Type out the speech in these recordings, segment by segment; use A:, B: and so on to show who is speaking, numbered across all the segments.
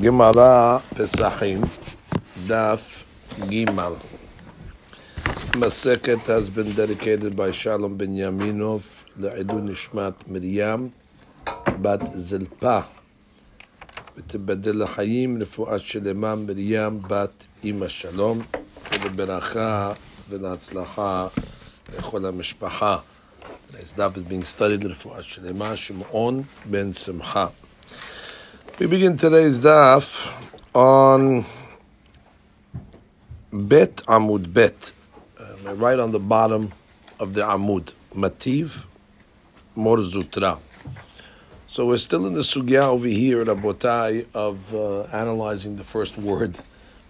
A: Gemara Pesachim, Daf Gimal. Maseket has been dedicated by Shalom Ben Yaminov לעילוי נשמת מרים בת זלפה ותיבדל לחיים רפואה שלמה מרים בת אמא שלום ולברכה ולהצלחה לכל המשפחה. Today's daf is being studied לרפואה שלמה שמעון בן שמחה. We begin today's daf on Bet Amud Bet, uh, right on the bottom of the Amud, Mativ Mor Zutra. So we're still in the sugya over here, Rabotai, of uh, analyzing the first word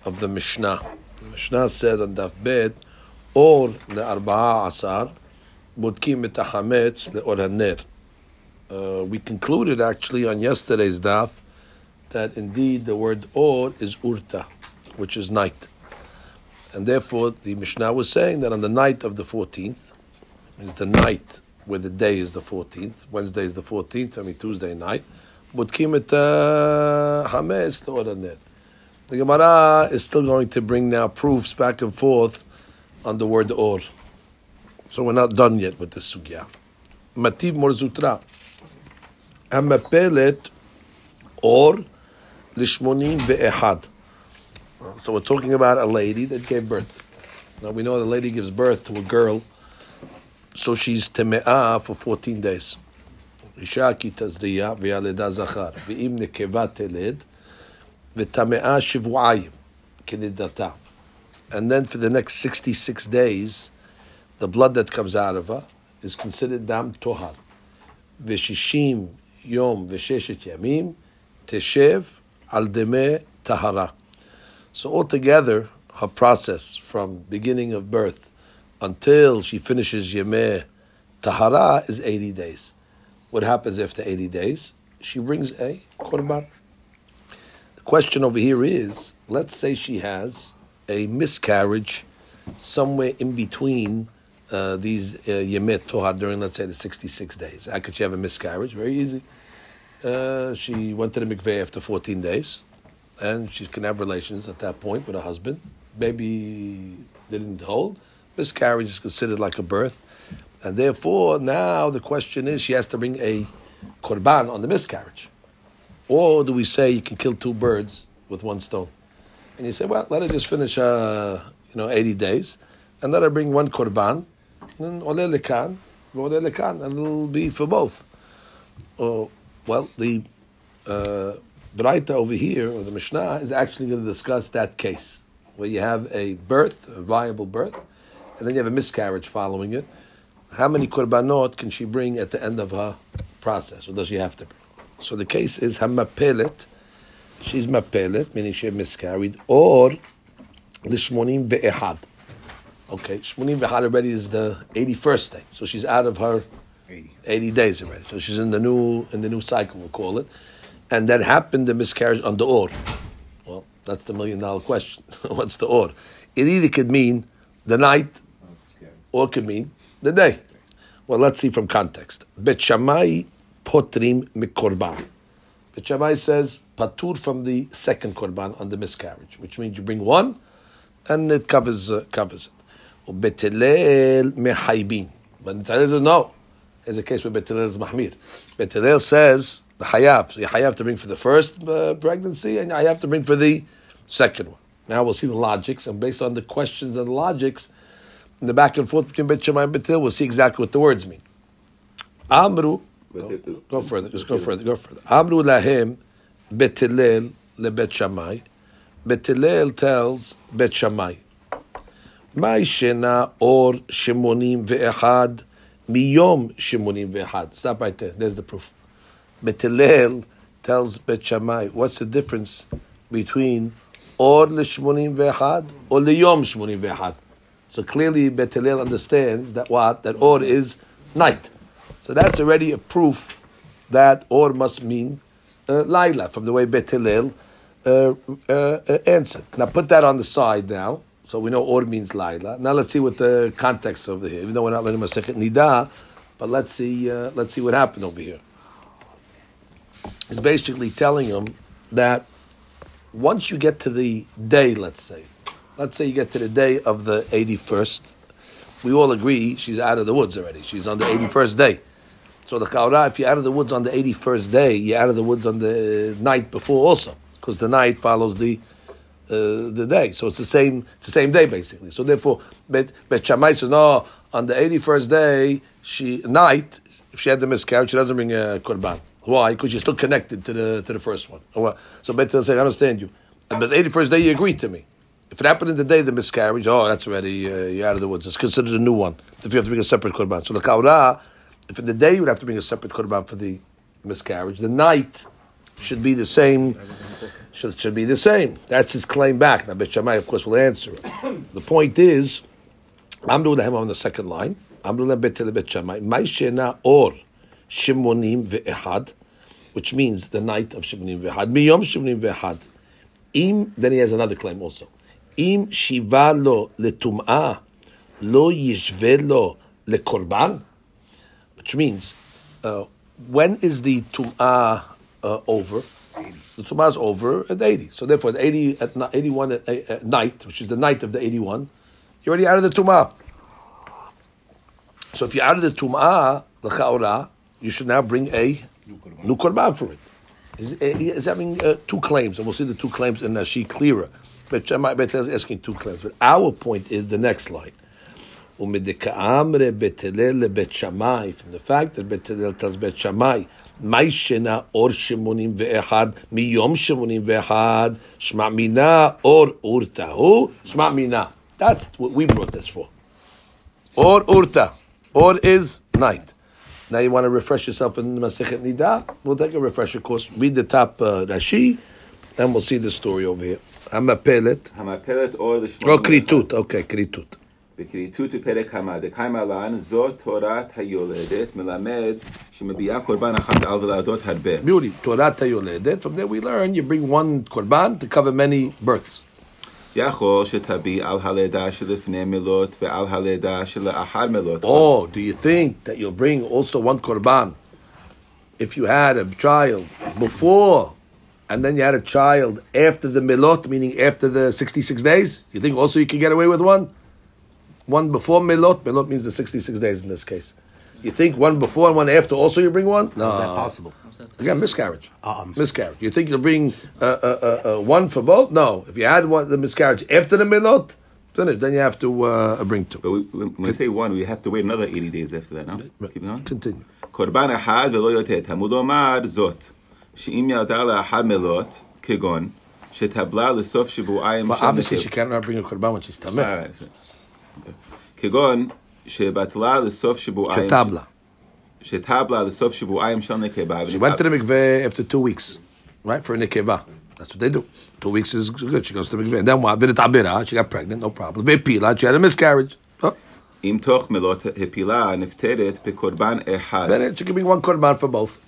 A: of the Mishnah. The Mishnah said on Daf Bet, Or le'arba'a asar, budkim et hametz le'or. Uh, we concluded actually on yesterday's daf that indeed the word or is urta, which is night. And therefore, the Mishnah was saying that on the night of the 14th, is the night where the day is the 14th, Wednesday is the 14th, I mean Tuesday night, Butkim et uh, Hametz the The Gemara is still going to bring now proofs back and forth on the word or. So we're not done yet with the sugya. Mativ Morzutra. Hamapelet or lishmonim ve'ehad. So we're talking about a lady that gave birth. Now we know the lady gives birth to a girl, so she's teme'ah for 14 days. אישה כי תזריע וילדה זכר, ואם נקבה תלד, וטמאה שבועיים כנידתה. And then for the next 66 days, the blood that comes out of her is considered dam tohar. וששים יום וששת ימים, תשב al deme tahara. So altogether, her process from beginning of birth until she finishes yemeh tahara is 80 days. What happens after 80 days? She brings a korban. The question over here is, let's say she has a miscarriage somewhere in between uh, these uh, yemeh tohar during, let's say, the 66 days. How could she have a miscarriage? Very easy. Uh, she went to the mikveh after 14 days, and she can have relations at that point with her husband. Baby didn't hold. Miscarriage is considered like a birth, and therefore now the question is she has to bring a korban on the miscarriage, or do we say you can kill two birds with one stone? And you say, well, let her just finish, uh, you know, 80 days, and let her bring one korban, and lekan, and it'll be for both. Or well, the uh, Braita over here, or the Mishnah, is actually going to discuss that case where you have a birth, a viable birth, and then you have a miscarriage following it. How many korbanot can she bring at the end of her process, or does she have to? So the case is hamapelet. She's mapelet, meaning she miscarried, or lishmonim ve'ehad. Okay, shmonim ve'ehad already is the 81st day, so she's out of her 80. 80 days already. So she's in the new in the new cycle, we'll call it. And that happened the miscarriage on the or. Well, that's the million dollar question. What's the or? It either could mean the night or could mean the day. Well, let's see from context. Bet Shammai potrim mikorban. Bet Shammai says patur from the second korban on the miscarriage, which means you bring one and it covers uh, covers it. Bet Hillel mehaybin. But Netanyahu says no is a case where Bet Hillel is Mahmir. Bet Hillel says the Hayav. So you have to bring for the first uh, pregnancy and I have to bring for the second one. Now we'll see the logics, and based on the questions and the logics, in the back and forth between Bet Shammai and Betil, we'll see exactly what the words mean. Amru, go, go further, just go further, go further. Amru lahem Bet Hillel le Bet Shammai. Bet Hillel tells Bet Shammai, My shena or shemonim ve'echad Miyom Shimunim Vehad. Stop right there. There's the proof. Bet Hillel tells Bet Shammai, what's the difference between Or Lishmunim Vehad or Liyom Shmunim Vehad? So clearly Bet Hillel understands that what? That Or is night. So that's already a proof that Or must mean uh, Laila, from the way Bet Hillel uh, uh, uh, answered. Now put that on the side now. So we know or means Laila. Now let's see what the context the here. Even though we're not learning Masechet Nida, but let's see uh, let's see what happened over here. He's basically telling him that once you get to the day, let's say, let's say you get to the day of the 81st, we all agree she's out of the woods already. She's on the 81st day. So the Kaura, if you're out of the woods on the 81st day, you're out of the woods on the night before also, because the night follows the uh, the day. So it's the same it's the same day basically. So therefore, Bet, Bet Shammai says, no, on the 81st day, she night, if she had the miscarriage, she doesn't bring a korban. Why? Because you're still connected to the to the first one. So Bet say, I understand you. But the 81st day, you agreed to me. If it happened in the day the miscarriage, oh, that's already uh, you're out of the woods. It's considered a new one. If you have to bring a separate korban, so the kaura, if in the day you would have to bring a separate korban for the miscarriage, the night should be the same. Should, should be the same. That's his claim back. Now, Shammai, of course, will answer it. The point is, I'm doing the on the second line. I'm doing the Shammai. Ma'ishena or Shimonim ve'ehad, which means the night of Shimonim ve'ehad. Miyom Shimonim ve'ehad. Im, then he has another claim also. Im shiva lo letum'ah lo yishvelo lekorban, which means, uh, when is the tum'ah uh, over? 80. The tum'ah is over at 80. So therefore, at 80, at 81 at, at, night, which is the night of the 81, you're already out of the tum'ah. So if you're out of the tum'ah, the cha'orah, you should now bring a new korban for it. He's, he's having uh, two claims, and we'll see the two claims in she clearer. Bet Shammai Bet is asking two claims. But our point is the next line. From the fact that Bet tells Bet Shammai, מאי שינה אור שמונים ואחד מיום שמונים ואחד שמע מינה אור אורתא הוא שמע מינה That's what we brought this for. Or urta. Or is night. Now you want to refresh yourself in Masechet Nida? We'll take a refresher course. Read the top uh, Rashi, and we'll see the story over here. המפלת.
B: המפלת אור לשמונה.
A: או כריתות, אוקיי, כריתות.
B: בכריתות בפרק כמה, דקיימה לן, זו תורת היולדת, מלמד שמביאה קורבן אחת על ולדות הרבה.
A: Beauty, תורת היולדת, from there we learn you bring one קורבן to cover many births.
B: יכול שתביא על הלידה שלפני מילות ועל הלידה שלאחר מילות.
A: Oh, do you think that you'll bring also one קורבן if you had a child before and then you had a child after the milot, meaning after the 66 days, you think also you can get away with one? One before milot, milot means the 66 days in this case. You think one before and one after also you bring one?
C: No. Is that possible?
A: Again, miscarriage.
C: Uh,
A: miscarriage. You think you'll bring uh, uh, uh, uh, one for both? No. If you had one the miscarriage after the milot, finish. Then you have to uh, bring two.
B: But we, when we say one, we have to wait another 80 days after that, no?
A: Right. Keep going. Continue.
B: שאם ילדה לאחד מלות, כגון, שטבלה לסוף שבועיים
A: של obviously she cannot bring a קורבן when she's טמא.
B: כגון, שבטלה לסוף שבועיים...
A: שטבלה.
B: שטבלה לסוף שבועיים של נקבה.
A: She went to the mikveh after two weeks, right, for a nekeva. That's what they do. Two weeks is good. She goes to the mikveh. And then what? B'nit she got pregnant, no problem. V'pila, she had a miscarriage.
B: אם תוך מלות הפילה נפטרת בקורבן אחד.
A: Then she can bring one korban for both.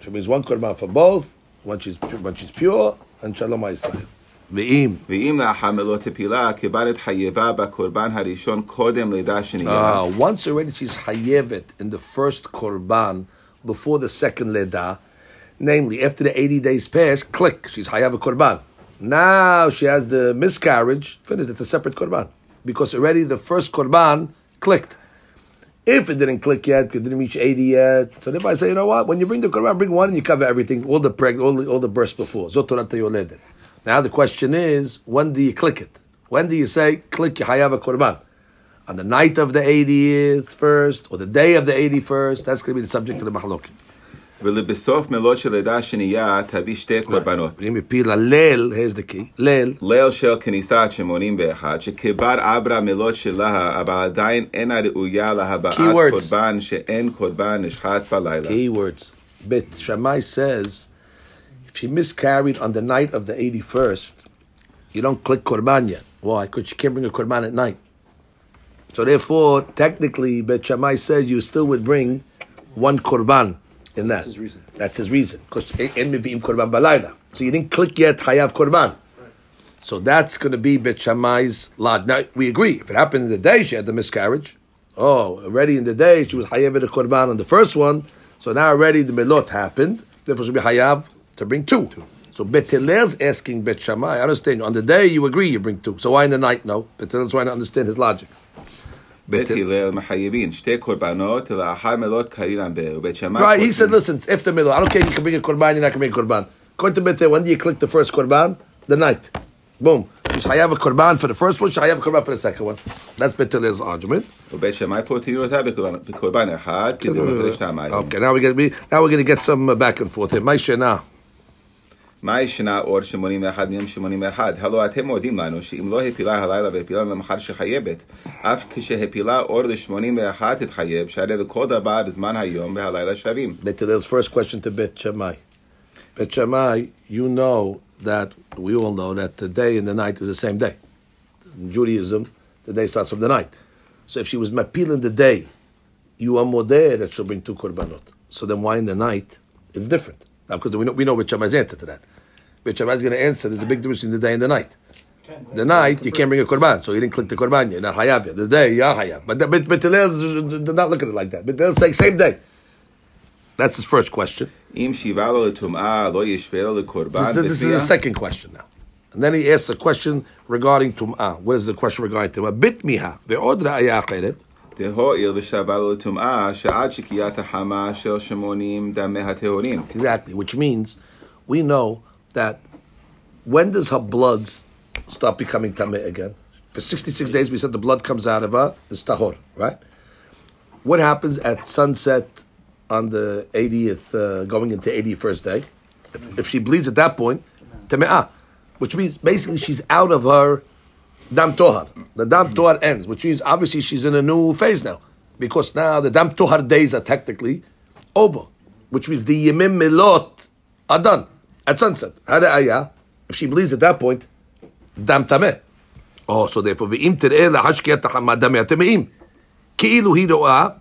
A: She means one korban for both, when she's, when she's pure, and shalom ha'Yisrael. ואם
B: ואם לאחר מלות הפילה קיבלת חייבה בקורבן הראשון קודם לידה שנייה.
A: Uh, once already she's חייבת in the first korban before the second lidah, namely after the 80 days pass, click, she's hayav korban. Now she has the miscarriage, finished, it's a separate korban. Because already the first korban clicked. If it didn't click yet, because it didn't reach 80 yet, so thereby say, you know what? When you bring the Quran, bring one and you cover everything, all the preg, all the, all the bursts before. Now the question is, when do you click it? When do you say, click Hayava Qurban? On the night of the 80th first, or the day of the 81st? That's going to be the subject of the Mahlokim.
B: ולבסוף מלות של לידה שנייה תביא שתי קורבנות.
A: אם הפילה ליל, here's the key, ליל.
B: ליל של כניסת שמונים ואחד, שכבר עברה מלות שלה, אבל עדיין אינה ראויה להבאת קורבן שאין קורבן נשחט בלילה.
A: Keywords. But Shammai says, if she miscarried on the night of the 81st, you don't click korban yet. Why? Because she can't bring a korban at night. So therefore, technically, Bet Shammai says you still would bring one korban in that.
C: That's his reason.
A: That's his reason. Because Korban Balayla. So you didn't click yet Hayav Korban. So that's going to be Bet Shammai's lad. Now, we agree. If it happened in the day, she had the miscarriage. Oh, already in the day, she was Hayav the Korban on the first one. So now already the Melot happened. Therefore, she'll be Hayav to bring two. two. So is asking Bet Shammai. I understand. On the day you agree, you bring two. So why in the night? No. Bet Hillel's trying to understand his logic.
B: Right, he
A: said, listen, it's after middle. I don't care, if you can bring a korban, you're not going to bring a korban. According to Bet when do you click the first korban? The night. Boom. I have a korban for the first one, I have a korban for the second one. That's Bet argument. Okay, now we get now we're going to get some uh, back and forth here.
B: מהי שנה עוד 81 מיום 81? הלא אתם יודעים לנו שאם לא הפילה הלילה והפילה למחר שחייבת, אף כשהפילה אור ל-81 תתחייב, שהרי לכל דבר זמן היום והלילה שווים.
A: Bet Hillel's first question to Bet Shammai. Bet Shammai, you know that, we all know that the day and the night is the same day. In Judaism, the day starts from the night. So if she was mapiling the day, you are more there that she'll bring two korbanot. So then why in the night it's different? because we know, we know which Shammai is answer to that. Which Shammai is going to answer, there's a big difference in the day and the night. The night, you can't bring a korban, so you didn't click the korban, you're not hayab yet. The day, you are hayab. But, but, but Talel not look at it like that. But they'll say, same day. That's his first question. This, this is the second question now. And then he asks a question regarding tum'ah. What is the question regarding tum'ah? Bit miha. The order Exactly, which means we know that when does her blood start becoming tameh again? For 66 days, we said the blood comes out of her, it's tahor, right? What happens at sunset on the 80th, uh, going into 81st day? If, if, she bleeds at that point, tame'ah, which means basically she's out of her dam tohar. The dam tohar ends, which means obviously she's in a new phase now, because now the dam tohar days are technically over, which means the yemim milot are done at sunset. Hada if she believes at that point, it's dam tameh. Oh, so therefore, ve'im ter'eh lahashkiyat dam yatemeim. Ki'ilu hi ro'ah.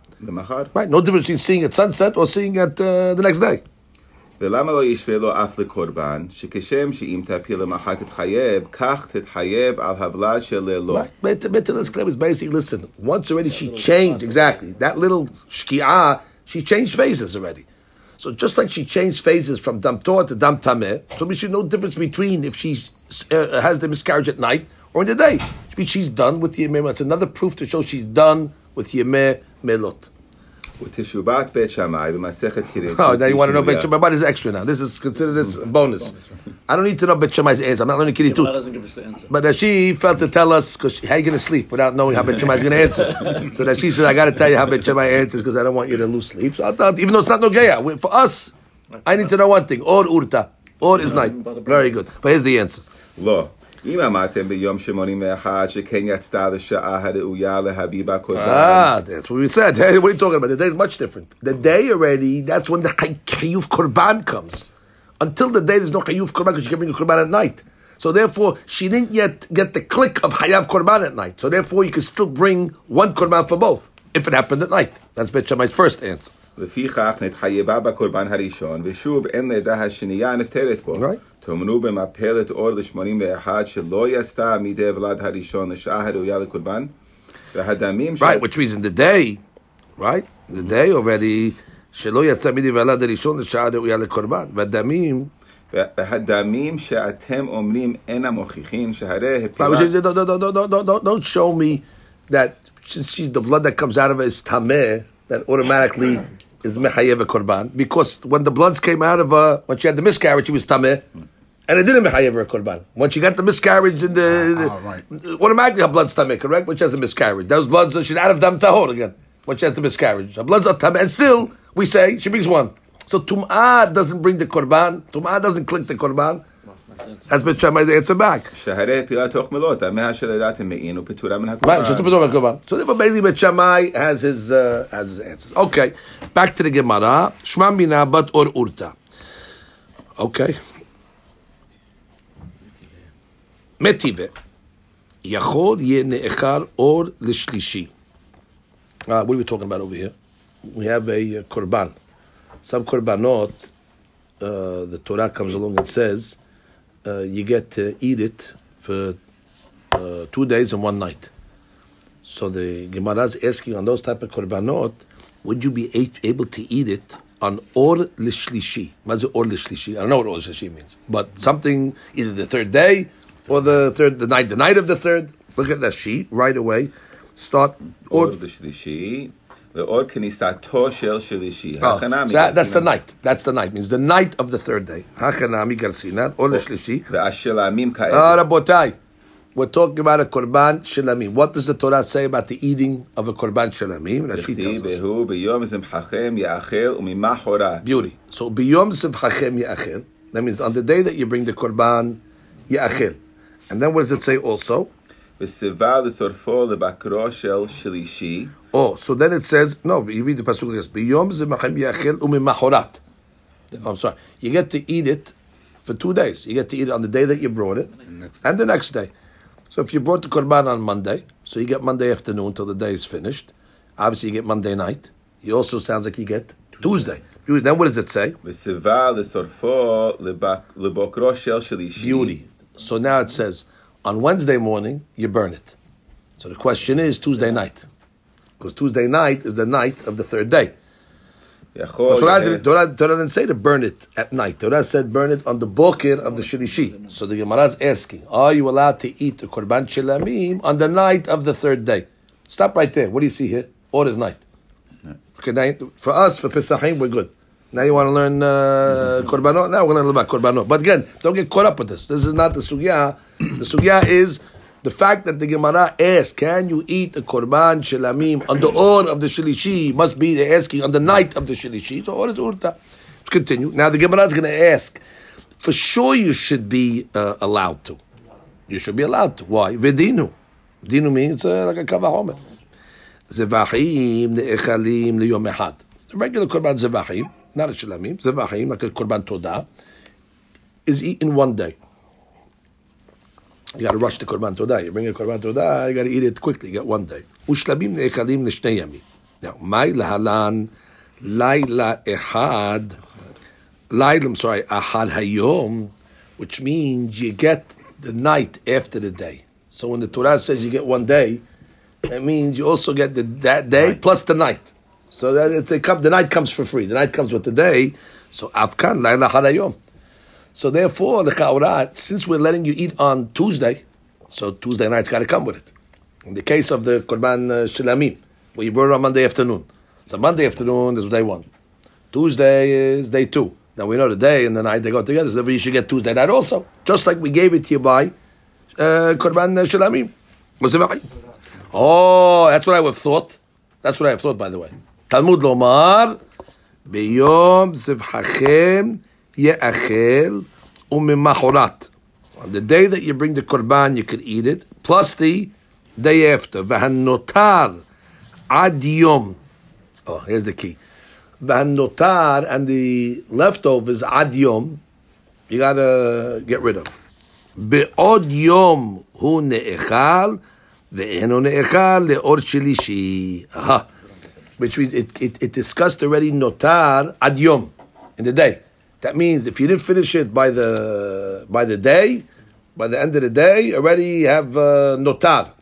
A: Right, no difference between seeing at sunset or seeing at uh, the next day.
B: ולמה לא ישווה לו אף לקורבן, שכשם שאם תפיל למחר תתחייב, כך תתחייב על הבלד של לילו.
A: Right, but let's claim is basically, listen, once already she changed, exactly, that little shki'ah, she changed phases already. So just like she changed phases from Dam Torah to Dam Tameh, so we should know the difference between if she uh, has the miscarriage at night or in the day. She's done with Yemeh. It's another proof to show she's done with Yemeh Melot.
B: Tishubat Beit Shammai b'Masechet Kirin.
A: Oh, now you want to know Beit Shammai? But extra now. This is consider this a bonus. I don't need to know Beit Shammai's answer. I'm not learning Kirin
C: too.
A: But she felt to tell us because how you going to sleep without knowing how Beit Shammai's going to answer? so that she says, I got to tell you how Beit Shammai answers because I don't want you to lose sleep. So I thought, even though it's not no for us, I need to know one thing: or Urta, or is night. Very good. But here's the answer.
B: Law. אם אמרתם ביום שמונים ואחד שכן יצתה לשעה הראויה להביבה קורבן.
A: Ah, that's what we said. Hey, what are you talking about? The day is much different. The day already, that's when the chayuf korban comes. Until the day, there's no chayuf korban because you're giving a korban at night. So therefore, she didn't yet get the click of hayav korban at night. So therefore, you can still bring one korban for both, if it happened at night. That's Bet Shammai's first answer.
B: לפיכך נתחייבה בקורבן הראשון, ושוב אין לידה השנייה נפטרת בו.
A: Right.
B: תאמרו במפלת אור ל-81 שלא יסתה מידי ולד הראשון לשעה הראויה לקורבן, והדמים
A: ש... Right, which means in the day, right? The day already, שלא יצא מידי ולד הראשון לשעה הראויה לקורבן, והדמים...
B: והדמים שאתם אומרים אינם מוכיחים שהרי הפילה...
A: Don't show me that since she's the blood that comes out of her is tameh, that automatically is mechayev a korban because when the bloods came out of her, when she had the miscarriage, she was tameh. And it didn't mechayev a korban. When she got the miscarriage, in the, ah, the oh, right. automatically her blood's tameh, correct? When she has a miscarriage, those bloods, she's out of dam tahor again. When she has the miscarriage, her blood's are tameh, and still we say she brings one. So tum'ah doesn't bring the korban. Tum'ah doesn't click the korban. That's Bet Shammai's answer back.
B: שהרי פילה תוך מלות, המאה שלדעת מעין ופטורה מן
A: הקורבן. Right, she's פטורה מן הקורבן. So therefore basically Bet Shammai has his, uh, has his answers. Okay, back to the Gemara. Shma mina bat or urta. Okay. מטיבה. יכול יהיה נאכל אור לשלישי. Uh, what are we talking about over here? We have a uh, korban. Some korbanot, uh, the Torah comes along and says, uh, you get to eat it for uh, two days and one night. So the Gemara is asking on those type of korbanot, would you be able to eat it on or lishlishi? What's or lishlishi? I don't know what or lishlishi means, but something either the third day or the third the night the night of the third. Look at that sheet right away. Start or,
B: or
A: lishlishi
B: Kenisato
A: shel ah, That's the night. That's the night. Means the night of the third day. Hachanami or ah, We're talking about a korban shelamim. What does the Torah say about the eating of a korban
B: shelamim?
A: Beauty. So biyom zimchachem. That means on the day that you bring the korban ya'achel. And then what does it say also? Oh, so then it says no. You read the pasuk like this: I'm sorry. You get to eat it for two days. You get to eat it on the day that you brought it, next and the next day. So if you brought the korban on Monday, so you get Monday afternoon till the day is finished. Obviously, you get Monday night. You also sounds like you get Tuesday. Tuesday. Then what does it say? Beauty. So now it says on Wednesday morning, you burn it. So the question is Tuesday night. Because Tuesday night is the night of the third day.
B: The
A: Torah, didn't say to burn it at night. Torah said burn it on the boker of the Shilishi. So the Gemara is asking, are you allowed to eat the Korban Shilamim on the night of the third day? Stop right there. What do you see here? Order's night. Okay, now, for us, for Pesachim, we're good. Now you want to learn uh, korbanot? Now we're going to learn about korbanot. But again, don't get caught up with this. This is not the sugya. The sugya is the fact that the Gemara asks, can you eat the korban shilamim on the or of the shilishi? Must be asking on the night of the shilishi. So what is urta? Let's continue. Now the Gemara is going to ask, for sure you should be uh, allowed to. You should be allowed to. Why? Vedinu. Dinu means uh, like a kavahomer. Zevachim ne'echalim liyom echad. The regular korban zevachim, not a shilamim, zevachim, like a korban todah, is eaten one day. You got to rush the korban todah. You bring a korban todah, you got to eat it quickly. You got one day. Ushlamim ne'echalim l'shnei yamim. Now, my lahalan laila echad, laila, I'm sorry, ahad hayom, which means you get the night after the day. So when the Torah says you get one day, that means you also get the, that day plus the night. So that it's a, the night comes for free. The night comes with the day. So afkan laila harayom. So therefore, the kaurat, since we're letting you eat on Tuesday, so Tuesday night's got to come with it. In the case of the korban uh, shilamim, you brought it on Monday afternoon, so Monday afternoon is day one. Tuesday is day two. Now we know the day and the night they go together. So therefore you should get Tuesday night also, just like we gave it to you by uh, korban uh, shilamim. Oh, that's what I would have thought. That's what I have thought, by the way. Talmud lomar, biyom zivhachem ye'achel umimachorat. On the day that you bring the korban, you could eat it, plus the day after. V'hanotar ad yom. Oh, here's the key. V'hanotar and the leftovers ad yom, you gotta get rid of. בעוד יום הוא נאכל, ואינו נאכל לאור שלישי. Aha. Which means it, it, it discussed already notar ad yom, in the day. That means if you didn't finish it by the by the day, by the end of the day, already have uh, notar.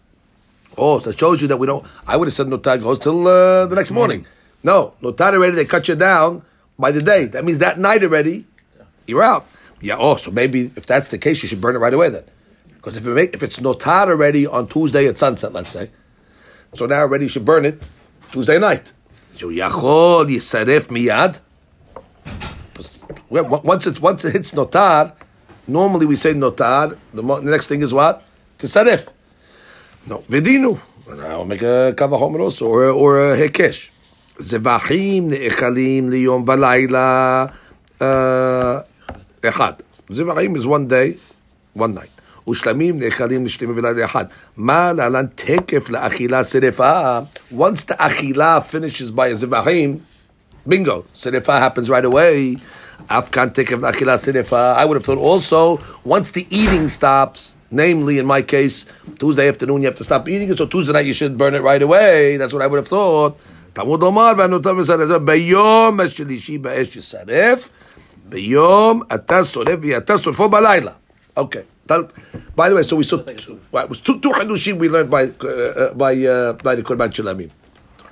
A: Oh, so it shows you that we don't. I would have said notar goes till uh, the next morning. No, notar already they cut you down by the day. That means that night already you're out. Yeah. Oh, so maybe if that's the case, you should burn it right away then, because if it make, if it's notar already on Tuesday at sunset, let's say, so now already you should burn it Tuesday night. So yachol yisaref miyad. Once it's once it hits notar, normally we say notar. The, mo- the next thing is what? Tisaref. No, vidinu. I'll make a kavahomer also, or, or a hekesh. Zevachim ne'echalim liyom balayla uh, echad. Zevachim is one day, one night. ושלמים נאכלים לשלמים ולילה אחד. מה להלן תקף לאכילה שרפה? Once the אכילה finishes by a זבחים, bingo, שרפה happens right away. אף כאן תקף לאכילה שרפה. I would have thought also, once the eating stops, namely in my case, Tuesday afternoon you have to stop eating it, so Tuesday night you should burn it right away. That's what I would have thought. תלמוד לומר, והנותר מסרף, ביום השלישי באש ישרף, ביום אתה שורף ואתה שורפו בלילה. Okay. By the way, so we saw well, it was two two hadushim we learned by uh, uh, by uh, by the korban shilamim.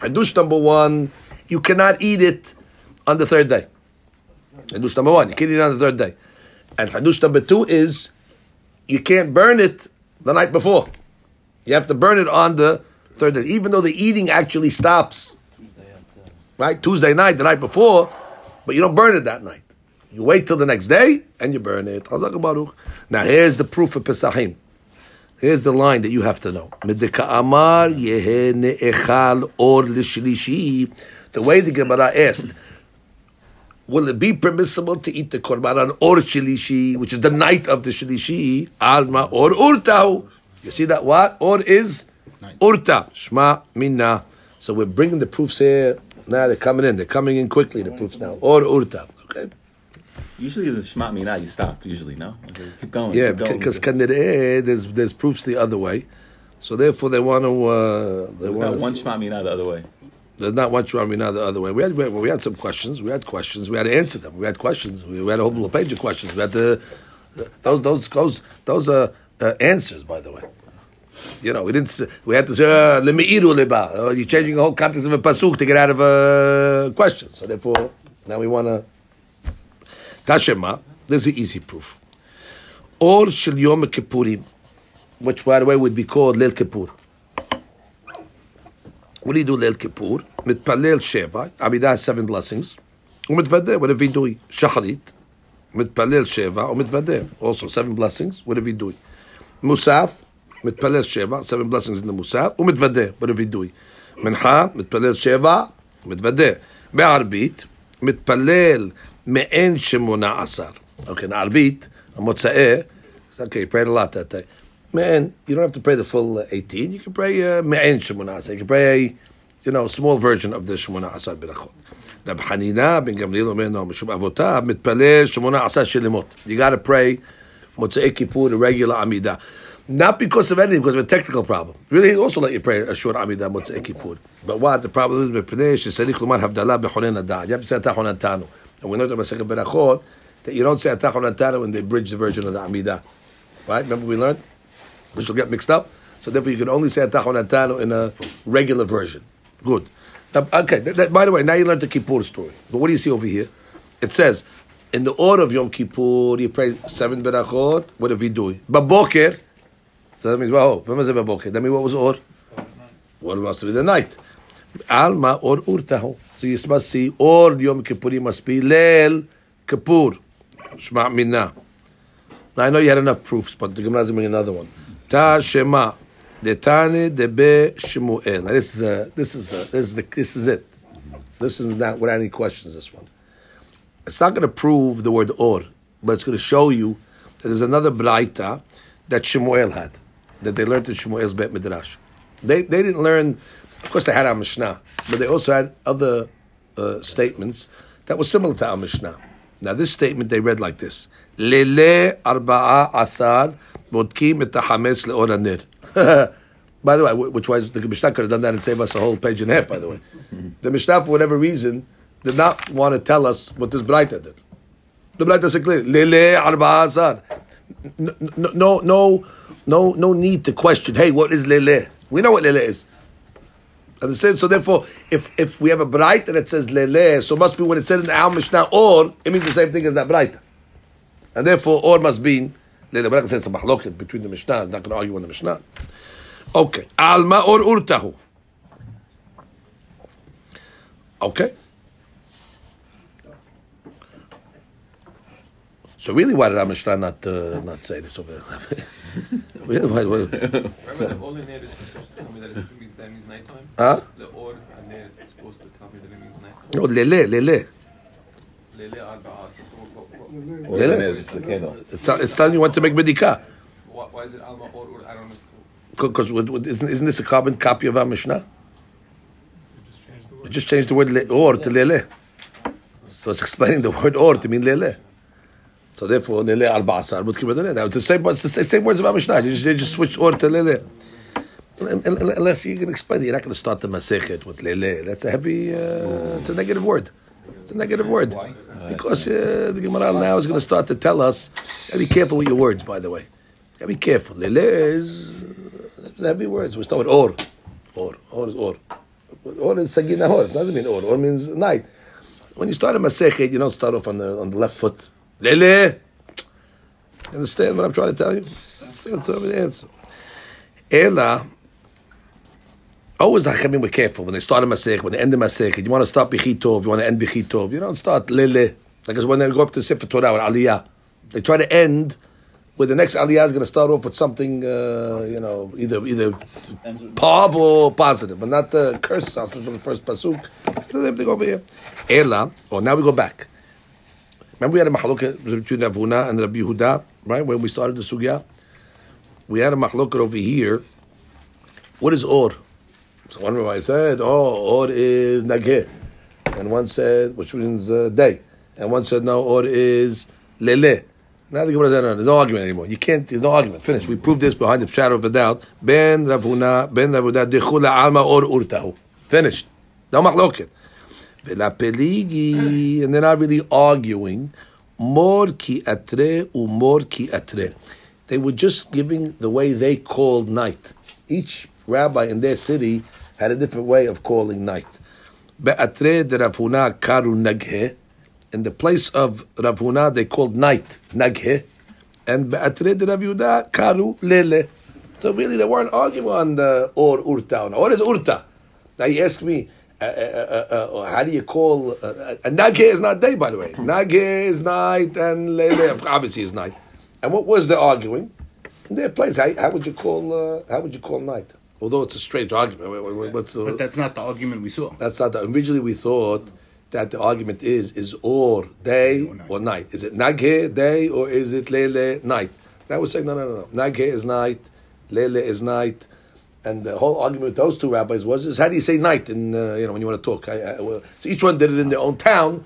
A: Hadush number one, you cannot eat it on the third day. Hadush number one, you can't eat it on the third day. And Hadush number two is you can't burn it the night before. You have to burn it on the third day, even though the eating actually stops. Right? Tuesday night, the night before, but you don't burn it that night. You wait till the next day and you burn it. Now here's the proof of Pesachim. Here's the line that you have to know. The way the Gemara asked, will it be permissible to eat the korban on or shilishi, which is the night of the shilishi, alma or urtahu? You see that what? Or is urta. Shma minna. So we're bringing the proofs here. Now they're coming in. They're coming in quickly, the proofs now. Or urta. Okay?
B: Usually the shmat mina you stop. Usually no. Okay, keep going.
A: Yeah, because there's there's proofs the other way, so therefore they want to. Uh, they
B: There's not one shmat mina the other way.
A: There's not one Shema Mina the other way. We had we, we had some questions. We had questions. We had to answer them. We had questions. We, we had a whole little page of questions. We had to those those those those are uh, answers. By the way, you know we didn't. We had to say uh, lemi'iru liba. Uh, You're changing the whole context of a pasuk to get out of a question. So therefore, now we want to Tashema. There's an easy proof. Or shel Yom Kippurim, which by the way would be called Leil Kippur. What do you do Leil Kippur? מתפלל שבע, עמידה seven blessings, ומתוודה, what a vidui. שחרית, מתפלל שבע, ומתוודה, also seven blessings, what a vidui. מוסף, מתפלל שבע, seven blessings in the מוסף, ומתוודה, what a vidui. מנחה, מתפלל שבע, ומתוודה. בערבית, מתפלל מעין שמונה עשר. אוקיי, הערבית, המוצאי, it's okay, you prayed a lot that day. Man, you don't have to pray the full uh, 18. You can pray uh, me'en shemona asar. You can pray a, you know, small version of the shemona asar berachot. Rab Hanina ben Gamliel omer no mishum avotav mitpalel shemona asar shelimot. You got to pray Motzei Kippur, a regular Amidah. Not because of anything, because of a technical problem. Really, he'll also let you pray a short Amidah Motzei Kippur. But what the problem is, mepnei sheserich lumar havdalah bechonen adad. You have to say atach onantanu. And we know that Masechet Berachot that you don't say atach onantanu when they bridge the version of the Amidah. Right? Remember we learned? which will get mixed up. So therefore, you can only say Atachon in a regular version. Good. Okay. That, that- by the way, now you learned the Kippur story. But what do you see over here? It says in the order of Yom Kippur, you pray seven berachot. What have we doing? Baboker. So that means well, oh, when was it baboker? That means what was the order? What must be the night? Alma or urtahu. So you must see or Yom Kippur must be Leil Kippur. Shma minna. Now I know you had enough proofs, but the Gemara is going another one. Ta Shema, Detane Debe Shemuel. Now this is a, this is a, this is the, this is it. This is not without any questions. This one. It's not going to prove the word or, but it's going to show you that there's another braita that Shemuel had, that they learned in Shemuel's Bet Midrash. They they didn't learn. Of course, they had our Mishnah, but they also had other uh, statements that were similar to our Mishnah. Now, this statement they read like this: Lele arba'a asar bodkim et hametz leor. By the way, which was the Mishnah could have done that and saved us a whole page and a half. By the way, the Mishnah, for whatever reason, did not want to tell us what this Braita did. The Braita said clearly, Lele arba'a asar. No, no, no, no, no need to question. Hey, what is lele? We know what lele is. Understand? So therefore, if if we have a braita that says lele, so must be when it said in our Mishnah or, it means the same thing as that braita. And therefore, or must be lele. But I said it's a mahloket between the Mishnah. I'm not going to argue on the Mishnah. Okay. Alma or urtahu. Okay. So really, why did our Mishnah not uh, not say this over there? really, why, why,
C: Remember the Or Ner is supposed to tell me that means nighttime?
A: Huh?
C: The Or Ner is supposed to tell me that it means nighttime.
A: no, lele, lele.
C: Lele Arba'a. So what, what,
B: What
A: Really?
B: it is, it's the candle.
A: It's, telling you when to make medika.
C: why, why is it Alma Or Or? I don't understand.
A: Because isn't, isn't this a carbon copy of our Mishnah? It just changed the word le, or to lele. So it's explaining the word or to mean lele. So therefore, lele al ba'asar would keep it lele. That was the same, it's the same words of our Mishnah. You just, they just switched or to lele. Un- un- Unless you can explain it, you're not going to start the Masechet with lele. That's a heavy, uh, it's a negative word. It's a negative word. Why? Because uh, the Gemara now is going to start to tell us, be careful with your words, by the way. Gotta be careful. Lele is, heavy words. We start with or. Or. Or is or. Or is sagi nahor. It doesn't mean or. Or means night. When you start a Masechet, you don't start off on the on the left foot. Lele. Understand what I'm trying to tell you? That's the answer. The answer. Ela. Always Hachamim were careful when they start a Masechet, when they end the Masechet. You want to start Bechitov, you want to end Bechitov. You don't start Lele. Like when they go up to Sefer Torah or Aliyah, they try to end where the next Aliyah is going to start off with something, uh, you know, either either pav or positive, but not the curse sounds from the first pasuk. Have to go over here. Ela, or now we go back. Remember we had a mahloket between Rav Huna and Rabbi Yehuda, right? When we started the sugya, we had a mahloket over here. What is or? So one rabbi said, "Oh, or is nageh," and one said, which means uh, day, and one said, "No, or is lele." Now the Gemara said, no, there's no argument anymore. You can't. There's no argument. Finished. We proved this behind the shadow of a doubt. Ben Rav Huna, Ben Rav Huna, dechula alma or urtahu. Finished. No machloket. Vela peligi, and they're not really arguing. Mor ki atre umor ki atre. They were just giving the way they called night. Each rabbi in their city had a different way of calling night. Be'atre de Rav Huna karu naghe. In the place of Rav Huna, they called night naghe, and be'atre de Rav Yehuda karu lele. So really, they weren't arguing on the or urta. What is urta? Now you ask me, uh, uh, uh, uh, how do you call uh, uh, naghe is not day, by the way. Naghe is night, and lele obviously is night. And what was the arguing? In their place, how, how would you call uh, how would you call night? Although it's a strange argument. What- what- What's the,
D: But that's not the argument we saw.
A: that's not the, originally we thought that the argument is is or day or night. Is it naghe day or is it lele night? That was saying no no no no. Naghe is night, lele is night, and the whole argument with those two rabbis was is how do you say night? And uh, you know when you want to talk, I, I, well, so each one did it in their own town.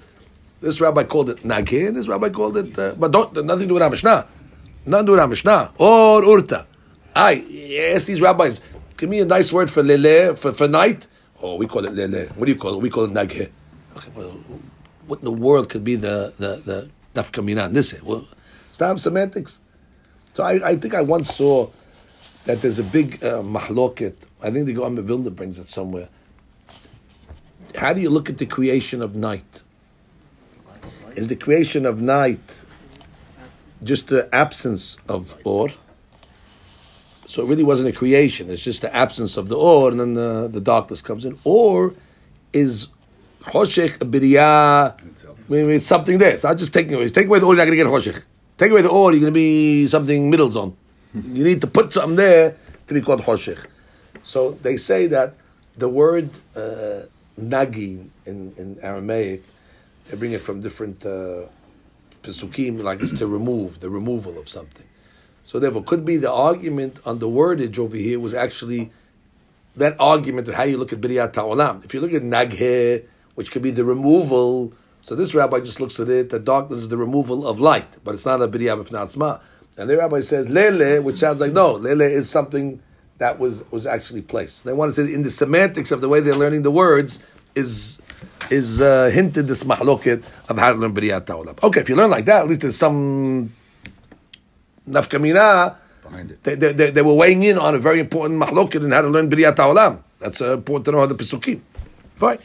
A: This rabbi called it naghe, and this rabbi called it, uh, but don't nothing to do with our Mishnah. Nothing to do with our Mishnah or urta. I ask these rabbis, give me a nice word for lele for, for night. Oh, we call it lele. What do you call it? We call it naghe. Okay, well, what in the world could be the the the nafka mina in this? Well, stop semantics. So I, I think I once saw that there's a big uh, mahloket. I think the Gaon Vilna brings it somewhere. How do you look at the creation of night? Is the creation of night just the absence of or? So it really wasn't a creation. It's just the absence of the or, and then the, the darkness comes in. Or is choshech a biriyah? I mean, it's something there. It's not just taking away. Take away the or, you're not going to get choshech. Take away the or, you're going to be something middle zone. You need to put something there to be called choshech. So they say that the word uh, nagi in, in Aramaic, they bring it from different uh, pesukim, like it's to remove, the removal of something. So therefore, could be the argument on the wordage over here was actually that argument of how you look at Biriyat Ta'olam. If you look at Naghe, which could be the removal, so this rabbi just looks at it, that darkness is the removal of light, but it's not a Biriyat B'fnatzma. And the rabbi says Lele, which sounds like no, Lele is something that was, was actually placed. They want to say in the semantics of the way they're learning the words is is uh, hinted this mahloket of how to learn Biriyat Ta'olam. Okay, if you learn like that, at least there's some nafkamina they, they, they, they were weighing in on a very important mahloket and how to learn Biriyat Ta'olam. That's uh, important to know how the Pesukim. Fine.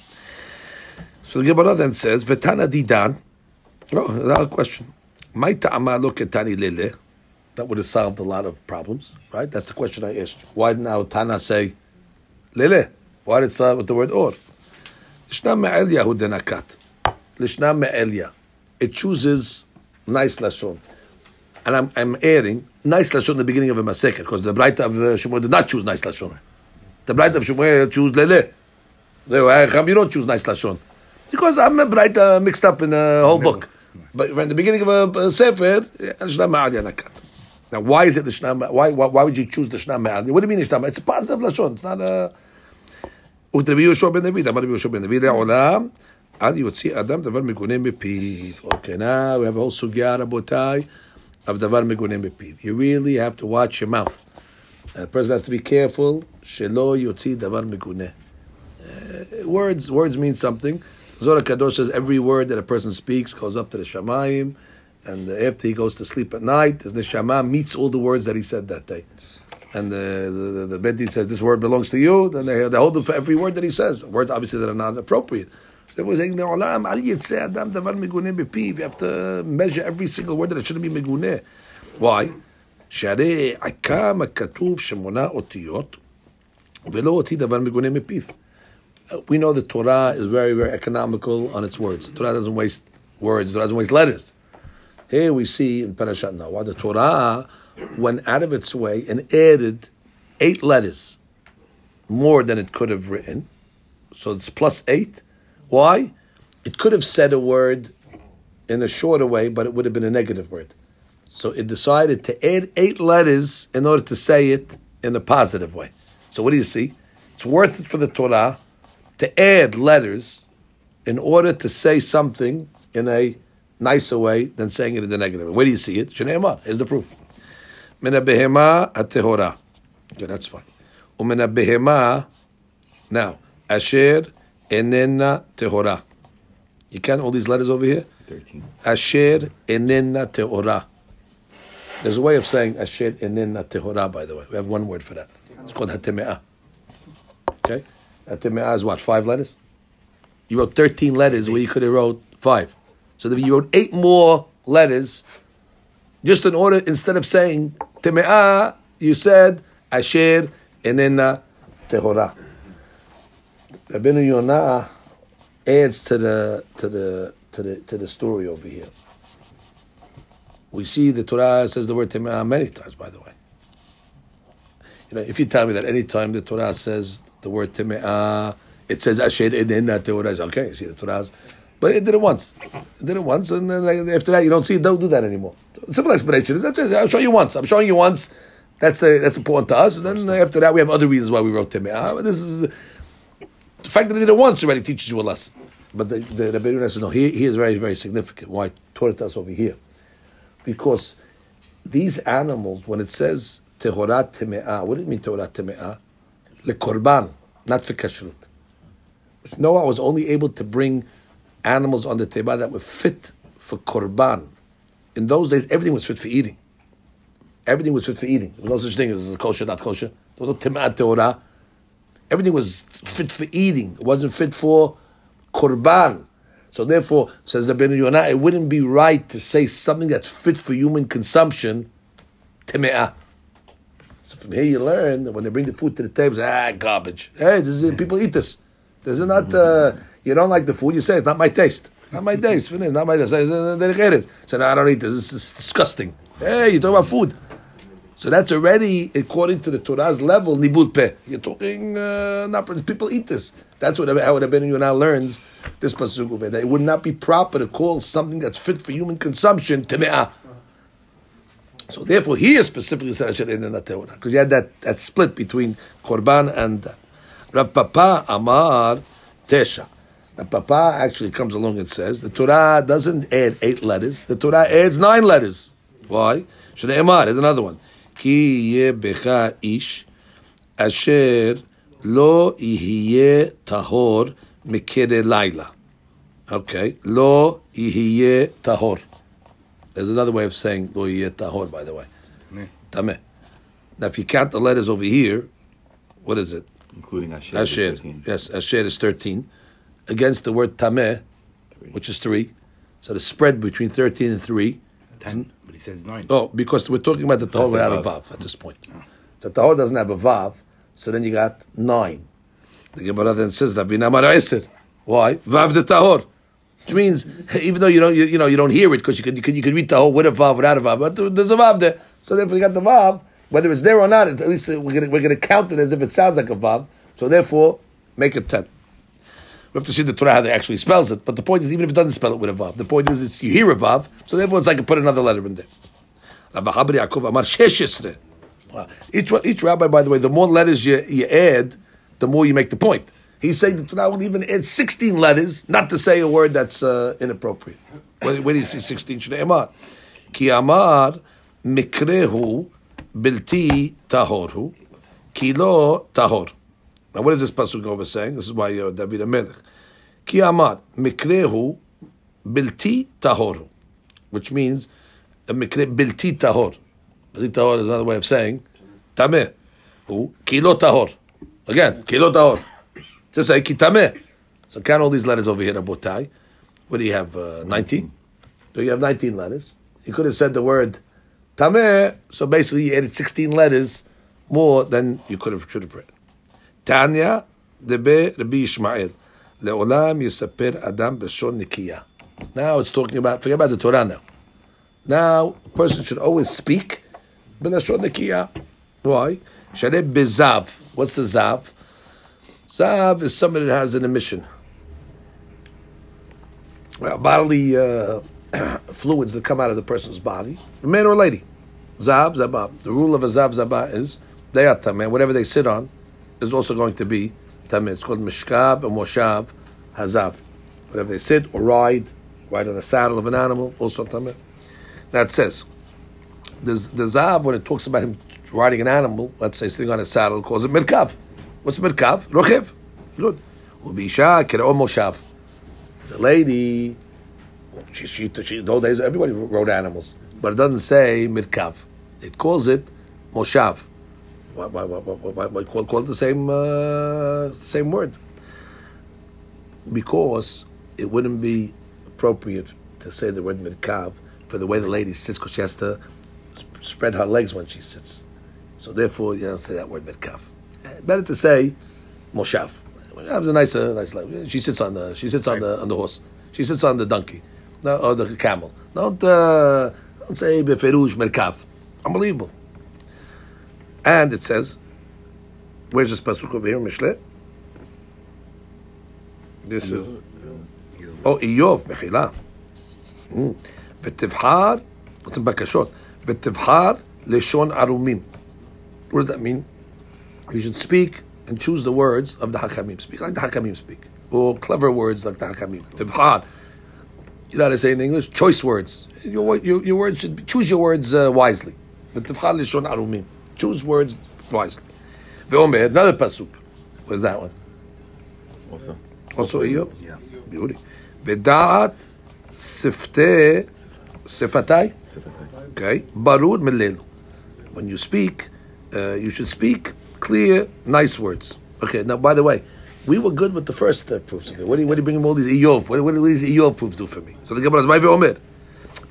A: So the Gemara then says, Vetana didan. Oh, another question. My ta'ama look at tani lele. That would have solved a lot of problems, right? That's the question I asked. Why did now Tana say lele? Why did it start with the word or? Lishna me'elia hu denakat. Lishna me'elia. It chooses nice lashon And I'm, I'm adding nice lashon in the beginning of a masechet because the Braita of uh, Shemuel did not choose nice lashon. The Braita of Shemuel choose lele. The uh, Chacham, you don't choose nice lashon because I'm a Braita mixed up in the whole book. But in the beginning of a, a sefer, yeah, Lishna me'alia nakat. Now, why is it the Shna? Why, why why would you choose the Shna me'alia? What do you mean Shna? It's a positive lashon. It's not a. ותרבי יהושע בן דוד, אמר רבי יהושע בן דוד, לעולם, עד יוציא אדם דבר מגונה מפיו. Okay, now we have a whole סוגיה, רבותיי, of davar megunim bepiv. You really have to watch your mouth. A the person has to be careful. Shelo yotzi davar megune. Words, words mean something. Zohar Kadosh says every word that a person speaks goes up to the Shamayim, and uh, after he goes to sleep at night, his neshama meets all the words that he said that day. And uh, the the, the, the says this word belongs to you. Then they, they hold him for every word that he says. Words obviously that are not appropriate. They were saying, "Me'olam al yitzeh adam davar meguneh bepiv." You have to measure every single word that it shouldn't be meguneh. Why? שהרי עיקם הכתוב שמונה אותיות ולא הוציא דבר מגונה מפיו. Uh, We know the Torah is very, very economical on its words. The Torah doesn't waste words. The Torah doesn't waste letters. Here we see in Parashat Noah, the Torah went out of its way and added eight letters more than it could have written. So it's plus eight. why? It could have said a word in a shorter way, but it would have been a negative word. So it decided to add eight letters in order to say it in a positive way. So what do you see? It's worth it for the Torah to add letters in order to say something in a nicer way than saying it in the negative. Where do you see it? Shneimah is the proof. Min behema atehora. Okay, that's fine. Umin behema. Now, asher enena tehora. You count all these letters over here?
B: 13.
A: Asher enena tehora. There's a way of saying asher enena tehora, by the way. We have one word for that. It's called hateme'ah. Okay? Hateme'ah is what, five letters? You wrote 13 letters where you could have wrote five. So then you wrote eight more letters just in order, instead of saying teme'ah, you said asher enena tehora. Rabbeinu Yonah adds to the to the to the to the story over here. We see the Torah says the word teme'ah many times, by the way. You know, if you tell me that any time the Torah says the word teme'ah, it says asher enena tehora, it's okay. You see the Torah, but it did it once. It did it once, and then after that you don't see it. Don't do that anymore. Simple explanation. That's it. I'll show you once. I'm showing you once. That's that's important to us. And then after that, we have other reasons why we wrote teme'ah. This is the fact that they did it once already teaches you a lesson. But the the, the says no. He, he is very very significant. Why I taught it to us over here? Because these animals, when it says tehorat teme'ah, what did it mean tehorat teme'ah? Lekorban, not for kashrut. Noah was only able to bring animals on the teba that were fit for korban. In those days, everything was fit for eating. Everything was fit for eating. There was no such thing as kosher, not kosher. There was no teme'ah teorah. Everything was fit for eating. It wasn't fit for korban. So therefore, says Rabbeinu Yonah, it wouldn't be right to say something that's fit for human consumption, teme'ah. So from here you learn that when they bring the food to the table, ah, garbage. Hey, is, people eat this. This is not, uh, you don't like the food, you say, it's not my taste. Not my taste. Not my taste. So no, I don't eat this. Is disgusting. Hey, you talk about food. So that's already, according to the Torah's level, nibul peh. You're talking, uh, not, people eat this. That's what how Rabbeinu Yonah learns this pasuk that it would not be proper to call something that's fit for human consumption teme'ah. So therefore, here specifically said the Torah because you had that, that split between korban and Rav Papa Amar Tesha. Rav Papa actually comes along and says the Torah doesn't add eight letters. The Torah adds nine letters. Why? Shnei Amar is another one. Ki ye becha ish asher lo yihye tahor mikere laila. Okay, lo yihye tahor. There's another way of saying lo yihye tahor, by the way. Tameh. Now, if you count the letters over here, what is it?
B: Including Asher.
A: Asher.
B: 13.
A: Yes, Asher is 13. Against the word Tameh, which is 3. So the spread between 13 and 3.
D: Ten, but he says nine.
A: Oh, because we're talking about the Tahor without a
B: Vav.
A: Vav at this point. The Tahor doesn't have a Vav, so then you got 9. The Gemara then says, that Ravina Mara'iser. Why? Vav the Tahor. Which means, even though you don't, you, you know, you don't hear it because you could, you could, you could read Tahor with a Vav, without a Vav, but there's a Vav there. So therefore you got the Vav, whether it's there or not, it's, at least we're going we're gonna count it as if it sounds like a Vav. So therefore, make it 10. We have to see the Torah how they actually spells it. But the point is, even if it doesn't spell it with a vav, the point is, it's you hear a vav, so therefore like put another letter in there. Each each rabbi, by the way, the more letters you, you add, the more you make the point. He's saying the Torah will even add 16 letters, not to say a word that's uh, inappropriate. Where, where do you see 16? Shnei Amar. Ki Amar Mikrehu Bilti Tahorhu Kilo Tahor. Now, what is this pasuk over saying? This is why uh, David Amelech. Ki amar mikrehu bilti tahoru, which means a mikre bilti tahor. Bilti tahor is another way of saying tameh. Who kilo tahor? Again, kilo tahor. Just say ki tameh. So count all these letters over here, Rabotai. What do you have? Uh, 19? Do you have 19 letters? You could have said the word Tameh, so basically you added 16 letters more than you could have should have written. Tanya, Debe Rabbi Ishmael. Le'olam yisaper Adam b'shon nikiya. Now it's talking about, forget about the Torah now. Now, a person should always speak b'lashon nikiya. Why? Shareb bezav. What's the zav? Zav is somebody that has an emission. Well, bodily uh, fluids that come out of the person's body, a man or a lady. Zav, zabah. The rule of a zav, zabah is they are tameh. Whatever they sit on is also going to be tameh. It's called mishkav and moshav hazav. Whatever they sit or ride, ride on a saddle of an animal, also tameh. That says the, the zav when it talks about him riding an animal, let's say sitting on a saddle, calls it mirkav. What's mirkav? Rochev. Good. Ubisha kira moshav. The lady, she, she, she, those days everybody rode animals, but it doesn't say mirkav. It calls it moshav. Why, why, why, why, why, call, call it the same uh, same word? Because it wouldn't be appropriate to say the word mirkav for the way the lady sits, because she has to sp- spread her legs when she sits. So therefore, you don't say that word mirkav. Eh, Better to say moshav. Moshav is a nice, uh, nice leg. She sits on the she sits on the on the horse. She sits on the donkey, no, or the camel. Don't uh, don't say beferush mirkav. Unbelievable. And it says, where's this pasuk over here, Mishle? This is oh Iyov מחילה. Mm. ותבחר, רוצים בקשות, ותבחר לשון ערומים. What does that mean? You should speak and choose the words of the Hakamim. Speak like the Hakamim speak. Or clever words like the Hakamim. Tibhar. You know how to say in English? Choice words. Your, your, your words should be, choose your words uh, wisely. V'tibhar lishon arumim. Choose words wisely. Ve'omer, another pasuk. Where's that one?
B: Also.
A: Also Iyov? Yeah. Beauty. Ve'da'at sifte sifatai. Okay. Barud milelu. When you speak, uh, you should speak clear, nice words. Okay. Now, by the way, we were good with the first uh, proofs of it. What do you, what do you bring him all these Iyov? What, what do these Iyov proofs do for me? So the Gemara is, "Mai ve'omer."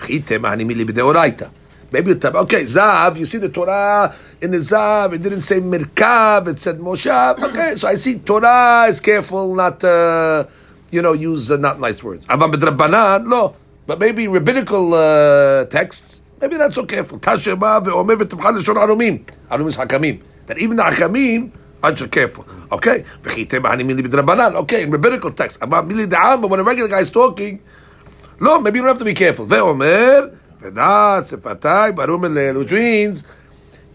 A: Chite ma'ani mili b'deoraita. Maybe you tell, okay, Zav, you see the Torah in the Zav, it didn't say Mirkav, it said Moshav. Okay, so I see Torah is careful not to, you know, use uh, not nice words. Avam no. But maybe rabbinical uh, texts, maybe not so careful. Tashema ve'omer v'tibchal l'shon arumim. Arumim is hakamim. That even the hakamim aren't so careful. Okay, v'chite ma'ani mili b'drabanan. Okay, in rabbinical text. About mili da'am, but when a regular guy is talking, no, maybe you don't have to be careful. Ve'omer, which means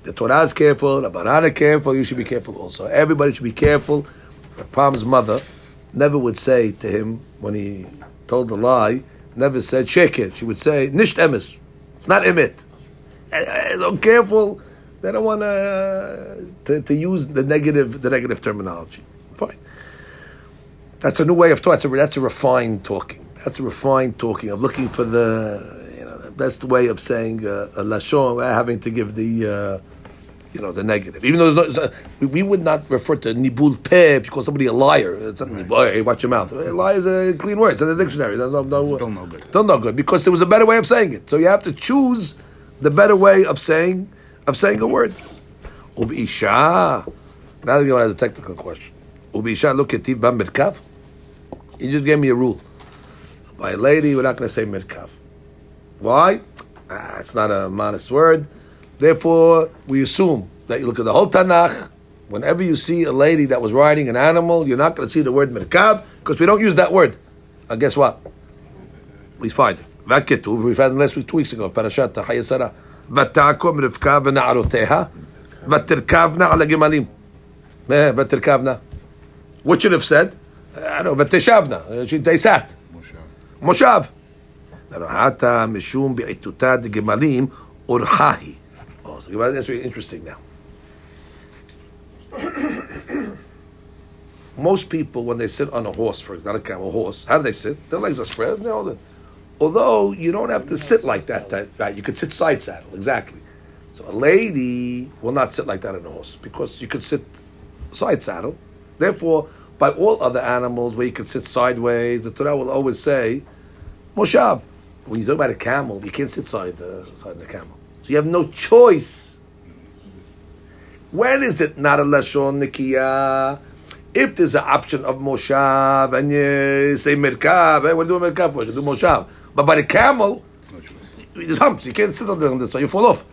A: the Torah is careful, the Baran is careful, you should be careful also. Everybody should be careful. Palm's mother never would say to him when he told the lie, never said shekir. She would say, nisht emes. It's not emet. Eh, eh, So careful. They don't want to, to to use the negative the negative terminology. Fine. That's a new way of talking. That's a, that's a refined talking. That's a refined talking of looking for the best way of saying uh, a lashon without having to give the uh, you know the negative. Even though no, we, we would not refer to nibul peh if you call somebody a liar. It's not nibul, hey, watch your mouth. A lie is a clean word. It's in the dictionary. There's no, no,
D: Still no good.
A: Still no good because there was a better way of saying it. So you have to choose the better way of saying of saying a word. Ubisha. Now Gemara has a technical question. Ubisha look at Tiv Mirkav. He just gave me a rule. By a lady, we're not going to say Mirkav. Why? Ah, it's not a modest word. Therefore, we assume that you look at the whole Tanakh. Whenever you see a lady that was riding an animal, you're not going to see the word merkav because we don't use that word. And guess what? We find it. We found it last week, two weeks ago, Parashat Hayei Sarah. Vatakum Rivka v'na'aroteha, vatirkavna ala gemalim. Eh, vatirkavna. What should have said? I don't know, vateshavna. They sat. Moshav. Moshav. Narahata mishum bi'ituta gemalim urhahi. Oh, so that's really interesting now. Most people, when they sit on a horse, for example, a camel, horse, how do they sit? Their legs are spread. They're Although you don't have to sit like that, that right? You could sit side saddle, exactly. So a lady will not sit like that on a horse because you could sit side saddle. Therefore, by all other animals where you could sit sideways, the Torah will always say, Moshav. When you talk about a camel, you can't sit side, uh, side of the camel. So you have no choice. When is it not a Lashon Nikiya? If there's an option of Moshav and you say Merkav, eh, what do you do Merkav for? You do Moshav. But by the camel,
D: It's no choice.
A: there's humps. You can't sit on the- so you fall off.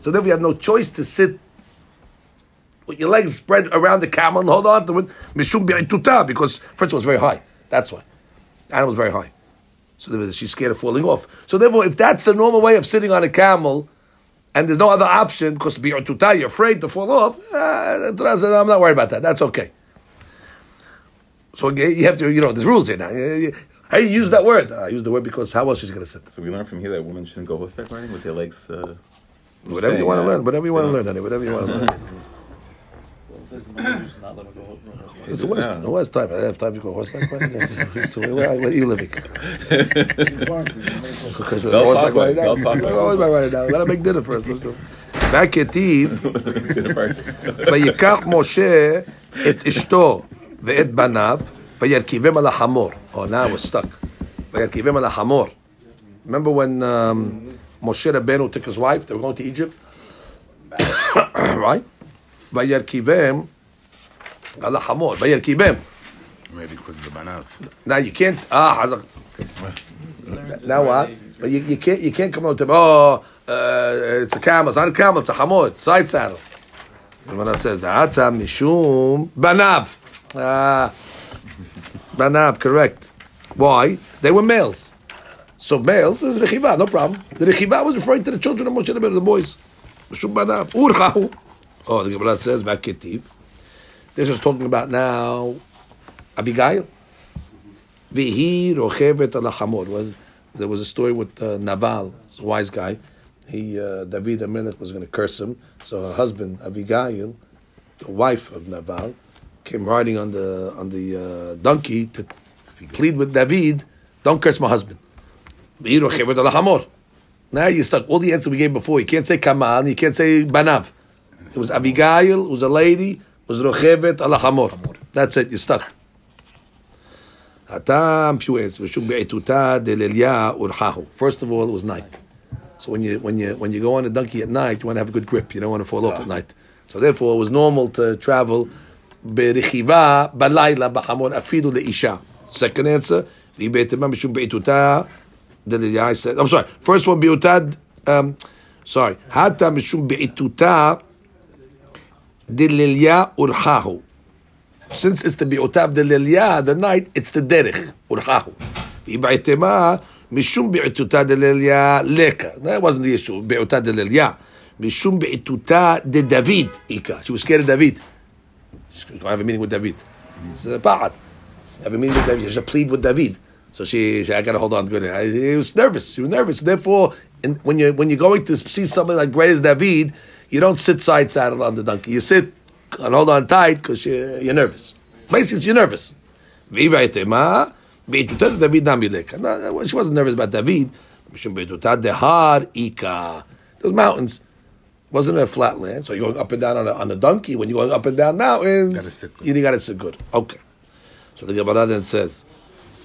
A: So then we have no choice to sit with your legs spread around the camel and hold on to it. Mishum because first of all, it's very high. That's why. The animal's very high. So she's scared of falling off. So therefore, if that's the normal way of sitting on a camel, and there's no other option, because bi'ituta, you're afraid to fall off, uh, the Torah says, I'm not worried about that. That's okay. So you have to, you know, there's rules here now. How you use that word? I use the word because how else she's going to sit?
B: So we learn from here that women shouldn't go horseback riding with their legs. Uh,
A: Whatever you want to learn, whatever you want to learn, honey, whatever you want to learn.
C: Does the mother just not let him go?
A: It's the worst,
B: Yeah.
A: the worst time. I have time to go horseback riding. so where, where are you living? Because we're
B: Bell
A: horseback
B: Parkway,
A: riding now.
B: Bell Parkway.
A: We're horseback riding now. We gotta make dinner first. Let's go. Back יתיב,
B: First.
A: ויקח משה את אשתו ואת בניו, וירכיבם על החמור. Oh, now we're stuck. וירכיבם על החמור. Remember when um, Moshe Rabbeinu took his wife, they were going to Egypt? right? Vayarkivem al Hamor. kibem.
D: Maybe because of the Banav.
A: Now you can't. Ah, now what? But you, you can't you can't come out to oh uh, it's a camel. It's not a camel. It's a hamor. It's side saddle. And when I says that mishum banav, ah, banav, correct. Why? They were males. So males There's rechiva, no problem. The rechiva was referring to the children of Moshe Rabbeinu, the boys. Mishum banav urchahu. Oh, the Gemara says vaketiv. This is talking about now Abigail. Vihi rochevet al hamor. There was a story with uh, Naval, a wise guy. He uh, David Amelech was going to curse him, so her husband Abigail, the wife of Naval, came riding on the on the uh, donkey to plead with David, "Don't curse my husband." Now you're stuck. All the answers we gave before. You can't say Kamal. You can't say Banav. It was Abigail. It was a lady. It was rochevet al hamor. That's it. You're stuck. הטעם few answers. משום בעיתותא דליליה אורחהו. First of all, it was night. So when you when you when you go on a donkey at night, you want to have a good grip. You don't want to fall off at night. So therefore, it was normal to travel ברכיבה בלילה בחמור אפילו לאישה. Second answer, והיא בהתאמה משום בעיתותא דליליה. I said, I'm sorry. First one, בעיתותא, um, sorry. הטה משום בעיתותא dililya urhahu. Since it's the bi'utav dililya, the night, it's the derech urhahu. Ibaitema, mishum bi'ituta dililya leka. That wasn't the issue. Bi'uta dililya. Mishum bi'ituta de David ika. She was scared of David. She's going to have a meeting with David. It's a ba'ad. Have a meeting with David. She plead with David. So she, she I got to hold on. Good. He she was nervous. She was nervous. Therefore, in, when you when you're going to see somebody like great as David, you don't sit side saddle on the donkey. You sit and hold on tight because you're, you're nervous. Basically, you're nervous. Viva etema, beitutat David namileka. No, she wasn't nervous about David. Those mountains wasn't a flat land, so you're going up and down on a, on a donkey. When you're going up and down mountains,
D: Gotta sit good.
A: you got to sit good. Okay. So the Gemara then says,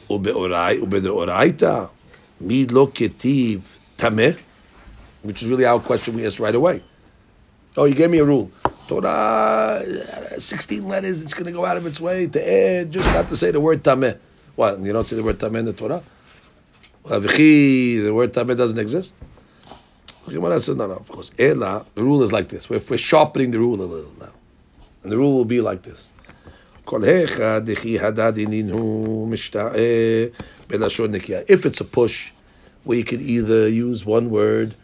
A: "Ubeorai ubedeoraita mi lo ketiv tameh," which is really our question we asked right away. Oh, you gave me a rule. Torah, uh, 16 letters, it's going to go out of its way to add, eh, just not to say the word tameh. What? You don't say the word tameh in the Torah? The word tameh doesn't exist? So Gemara says, no, no, of course. Ela, the rule is like this. We're, we're sharpening the rule a little now. And the rule will be like this. If it's a push, we can either use one word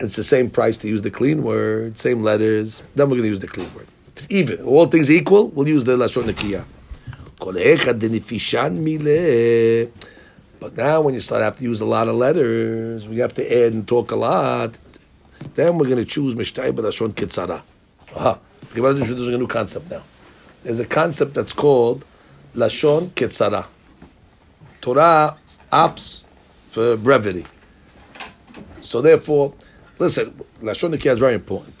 A: it's the same price to use the clean word, same letters. Then we're going to use the clean word. Even all things equal, we'll use the lashon nekiyah. But now, when you start, have to use a lot of letters. We have to add and talk a lot. Then we're going to choose mishtayba lashon kitzara. Aha! There's a new concept now. There's a concept that's called lashon kitzara. Torah opts for brevity. So therefore, listen, lashon nikiyah is very important.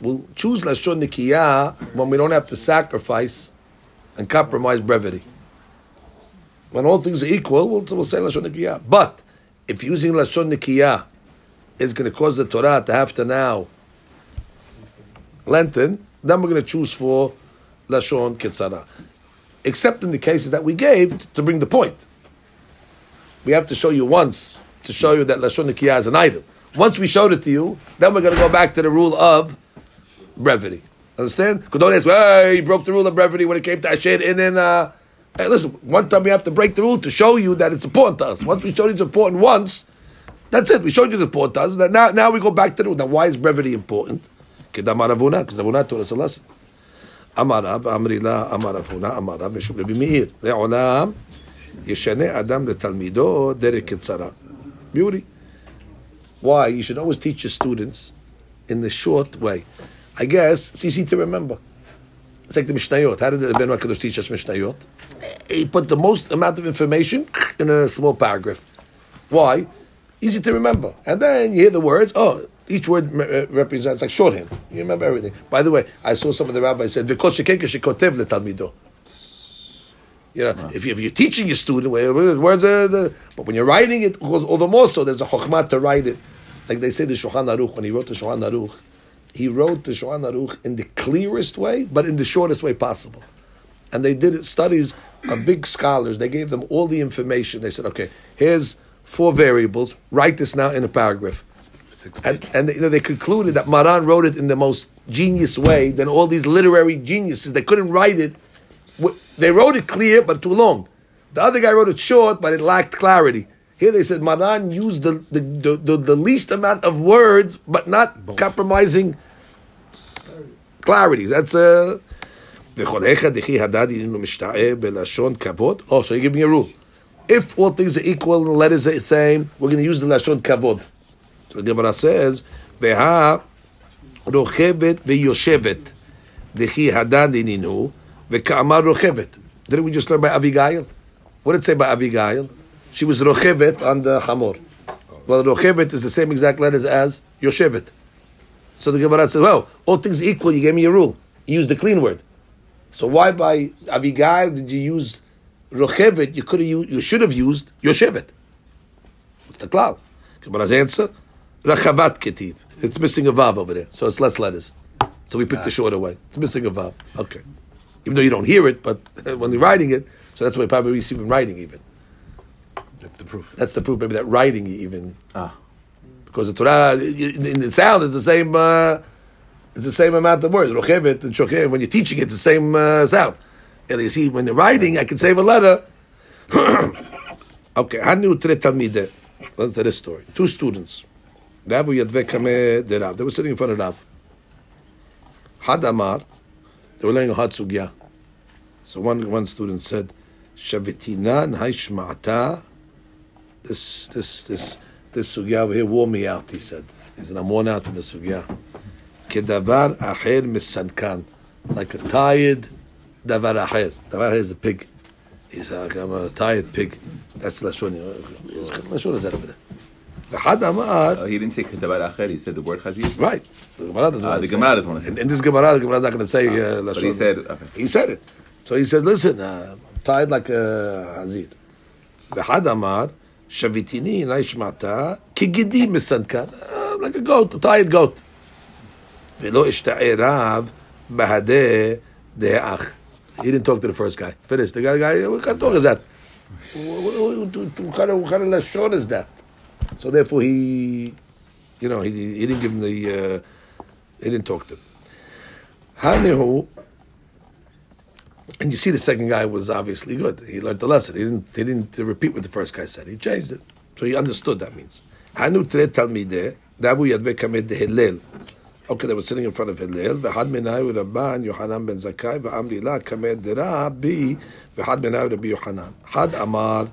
A: We'll choose lashon nikiyah when we don't have to sacrifice and compromise brevity. When all things are equal, we'll, we'll say lashon nikiyah. But if using lashon nikiyah is going to cause the Torah to have to now lengthen, then we're going to choose for lashon kitzara. Except in the cases that we gave to bring the point. We have to show you once to show you that lashon nikiyah is an item. Once we showed it to you, then we're going to go back to the rule of brevity. Understand? Because don't ask, hey, you broke the rule of brevity when it came to Asher in and uh, hey, listen, one time we have to break the rule to show you that it's important to us. Once we showed you it's important once, that's it. We showed you it's important to us. That now, now we go back to the rule. Now, why is brevity important? Because Rav Huna taught us a lesson. Amarav רב, Amaravuna Amarav אמר רב הונא, אמר רב משום רבי מאיר. לעולם ישנה אדם why? You should always teach your students in the short way. I guess it's easy to remember. It's like the Mishnayot. How did the Ben Hakadosh teach us Mishnayot? He put the most amount of information in a small paragraph. Why? Easy to remember. And then you hear the words. Oh, each word uh, represents like shorthand. You remember everything. By the way, I saw some of the rabbis said, "V'kol shekeka shekotev letalmido." You know, if, you, if you're teaching your student, words are the, but when you're writing it, all all the more so, there's a chokhmah to write it. Like they say the Shulchan Aruch, when he wrote the Shulchan Aruch, he wrote the Shulchan Aruch in the clearest way, but in the shortest way possible. And they did studies of big scholars. They gave them all the information. They said, okay, here's four variables. Write this now in a paragraph. And, and they, they concluded that Maran wrote it in the most genius way. Then all these literary geniuses, they couldn't write it. They wrote it clear, but too long. The other guy wrote it short, but it lacked clarity. Here they said Maran used the, the, the, the, the least amount of words, but not Both. compromising clarity. That's uh, a. Oh, so you give me a rule. If all things are equal and the letters are the same, we're going to use the lashon kavod. So the Gemara says, "Veha rochevet veyoshevet dechi hadad ininu vekamar rochevet." Didn't we just learn by Abigail? What did it say by Abigail? She was rochevet on the hamor. Well, rochevet is the same exact letters as yoshevet. So the Gemara says, well, all things equal, you gave me a rule. You used the clean word. So why by Abigail did you use rochevet? You could have used, you should have used yoshevet. What's the cloud? Gemara's answer, rachavat ketiv. It's missing a vav over there, so it's less letters. So we picked the ah. shorter way. It's missing a vav. Okay. Even though you don't hear it, but when they're writing it, so that's why probably we see them writing even.
D: That's the proof.
A: That's the proof, maybe that writing even
B: Ah.
A: because the Torah in the sound is the same. Uh, it's the same amount of words. Rochevet and shochev. When you're teaching, it's the same uh, sound. And you see, when you're writing, I can save a letter. okay, Hanu tre talmide. Listen to this story. Two students. Ravu yadve kame. They were sitting in front of Rav. Had Amar. They were learning a hard sugya. So one one student said, "Shavitina nhaishma'ata." This this this this sugya over here wore me out. He said, "He said I'm worn out from the sugya." Kedavar acher misankan, like a tired davar acher. Davar acher is a pig. He's like I'm a tired pig. That's lashon. Lashon is that over there. Had Amar.
B: Oh, he didn't say kedavar acher. He said the word chazir.
A: Right. The Gemara doesn't
B: Ah,
A: want
B: the
A: to say
B: Gemara
A: it.
B: doesn't want to say
A: In,
B: it.
A: in this Gemara, the Gemara is not going to say uh,
B: But he
A: Lashon.
B: said, okay.
A: He said it. So he said, listen, uh, I'm tired like a hazir. ואחד אמר, Shavitini naishmata kigidi misankan, like a goat, a tired goat. Velo ishta'erav bahadeh de'ach. He didn't talk to the first guy. Finished. The guy, the guy what kind of talk is that? What, what, what, kind of, what kind of lashon is that? So therefore he, you know, he, he didn't give him the, uh, he didn't talk to him. Hanihu and you see the second guy was obviously good. He learned the lesson. He didn't, he didn't repeat what the first guy said. He changed it. So he understood that means. Hillel. Okay, they were sitting in front of Hillel. Had Amar,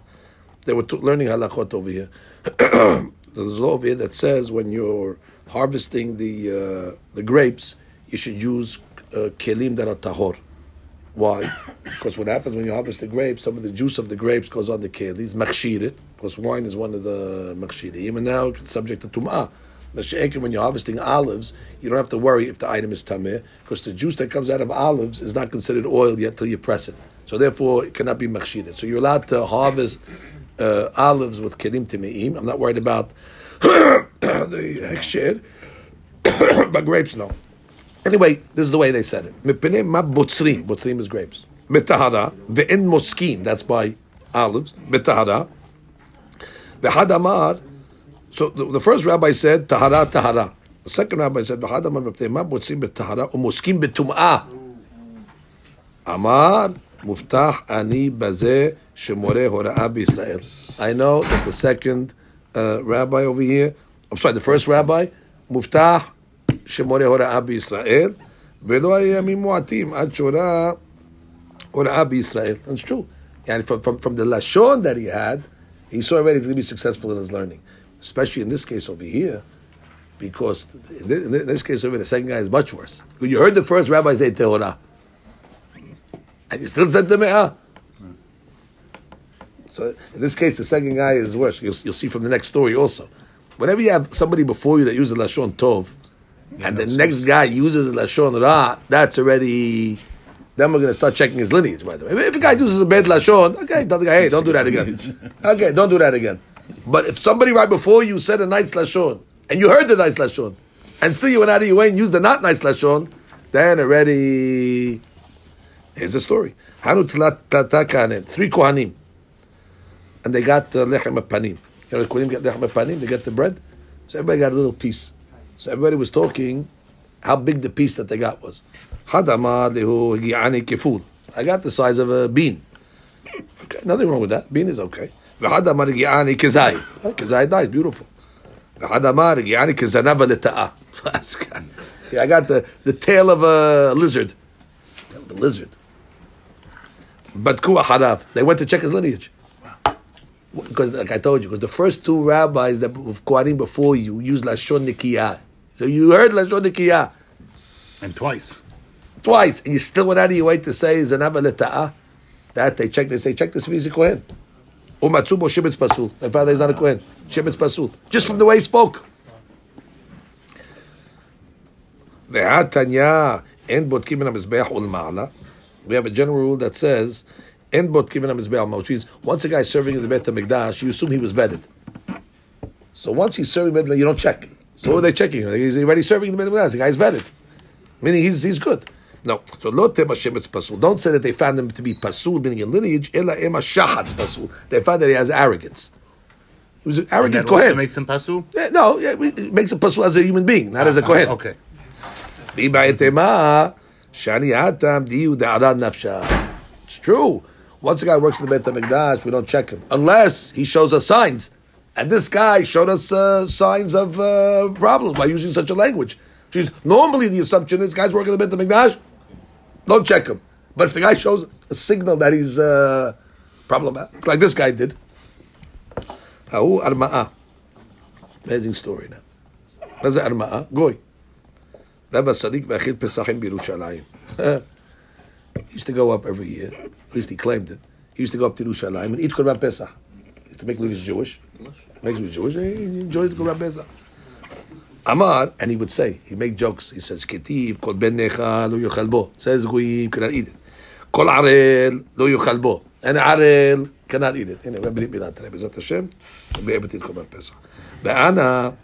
A: they were learning halachot over here. There's a law over here that says when you're harvesting the uh, the grapes, you should use uh, kelim that are tahor. Why? Because what happens when you harvest the grapes, some of the juice of the grapes goes on the kelis, machshirit, because wine is one of the machshirim, and now it's subject to tum'ah. When you're harvesting olives, you don't have to worry if the item is tameh, because the juice that comes out of olives is not considered oil yet till you press it. So therefore, it cannot be machshira. So you're allowed to harvest uh, olives with kelim timeim. I'm not worried about the hechsher, but grapes no. Anyway, this is the way they said it. Mipnei ma botzrim. Botzrim is grapes. Betahara ve'en moskin. That's by olives. Betahara. V'hadamar. So the, the first rabbi said tahara tahara. The second rabbi said v'hadamar mipnei ma botzrim betahara umoskin betum'ah. Amar muftah ani baze shemore hora'a b'Yisrael. I know that the second uh, rabbi over here, I'm sorry, the first rabbi, muftach שמורה הוראה בישראל, ולא היה ימים מועטים עד שהורה הוראה בישראל. That's true. And from, from, from the lashon that he had, he saw already he's going to be successful in his learning. Especially in this case over here, because in this, in this case over here, the second guy is much worse. You heard the first rabbi say Tehorah. And you still said Teme'ah. So in this case, the second guy is worse. You'll, you'll see from the next story also. Whenever you have somebody before you that uses lashon tov, and the next guy uses lashon ra, that's already. Then we're going to start checking his lineage. By the way, if a guy uses a bad lashon, okay, tell the guy, hey, don't do that again. Okay, don't do that again. But if somebody right before you said a nice lashon, and you heard the nice lashon, and still you went out of your way and used the not nice lashon, then already. Here's the story. Hanu three kohanim, and they got uh, lechem panim. You know, the kohanim get lechem panim. They get the bread, so everybody got a little piece. So everybody was talking how big the piece that they got was. I got the size of a bean. Okay, nothing wrong with that. Bean is okay. Kizai dies, beautiful. Leta'a. Yeah, I got the, the tail of a lizard. Tail of a lizard. Harav. They went to check his lineage. Because, like I told you, because the first two rabbis that of Kohanim before you used Lashon Nikiyah. So you heard Lashon Nikiyah
D: And twice.
A: twice, and you still went out of your way to say Zanava Leta'ah. That they check, they say, check this if he's a Kohen. Umatsubo Shibitz Pasul. My father is not a Kohen. Shibitz Pasul. Just from the way he spoke. Ve'atanya en botkim min ha-mizbeach ul-ma'ala. We have a general rule that says, en botkim min ha-mizbeach which means once a guy is serving in the Beit HaMikdash, you assume he was vetted. So once he's serving you don't check. So what are they checking? He's already serving the Beit HaMikdash. The guy's vetted. Meaning he's, he's good. No. So lo tema shemetz pasul. Don't say that they found him to be pasul, meaning in lineage. Ela ema shahatz pasul. They found that he has arrogance. He was an
D: And
A: arrogant
D: that also
A: Kohen.
D: makes him pasul?
A: Yeah, no, yeah, it makes him pasul as a human being, not ah, as a ah, Kohen.
D: Okay.
A: It's true. Once a guy works in the Beit HaMikdash, we don't check him. Unless he shows us signs. And this guy showed us uh, signs of uh, problems by using such a language. Which is, normally the assumption is guys working in the Beit HaMikdash, don't check him. But if the guy shows a signal that he's uh, problematic, like this guy did. Ha'u arma'a. Amazing story now. מה זה ארמאה? גוי. Dava Sadiq Vachil Pesachim Birushalayim. He used to go up every year. At least he claimed it. He used to go up to Yerushalayim and eat Korban Pesach. He used to make believe he's Jewish. Makes me Jewish. He enjoys the Korban. Amar, and he would say, he make jokes. He says, Ketiv, Kol Ben Necha, Lo Yochal Bo. Says Goyim, cannot eat it. Kol Arel, Lo Yochal Bo. And Arel cannot eat it. Anyway, me that today. Bezat Hashem, we'll be able to eat Korban Pesach. Ve'ana,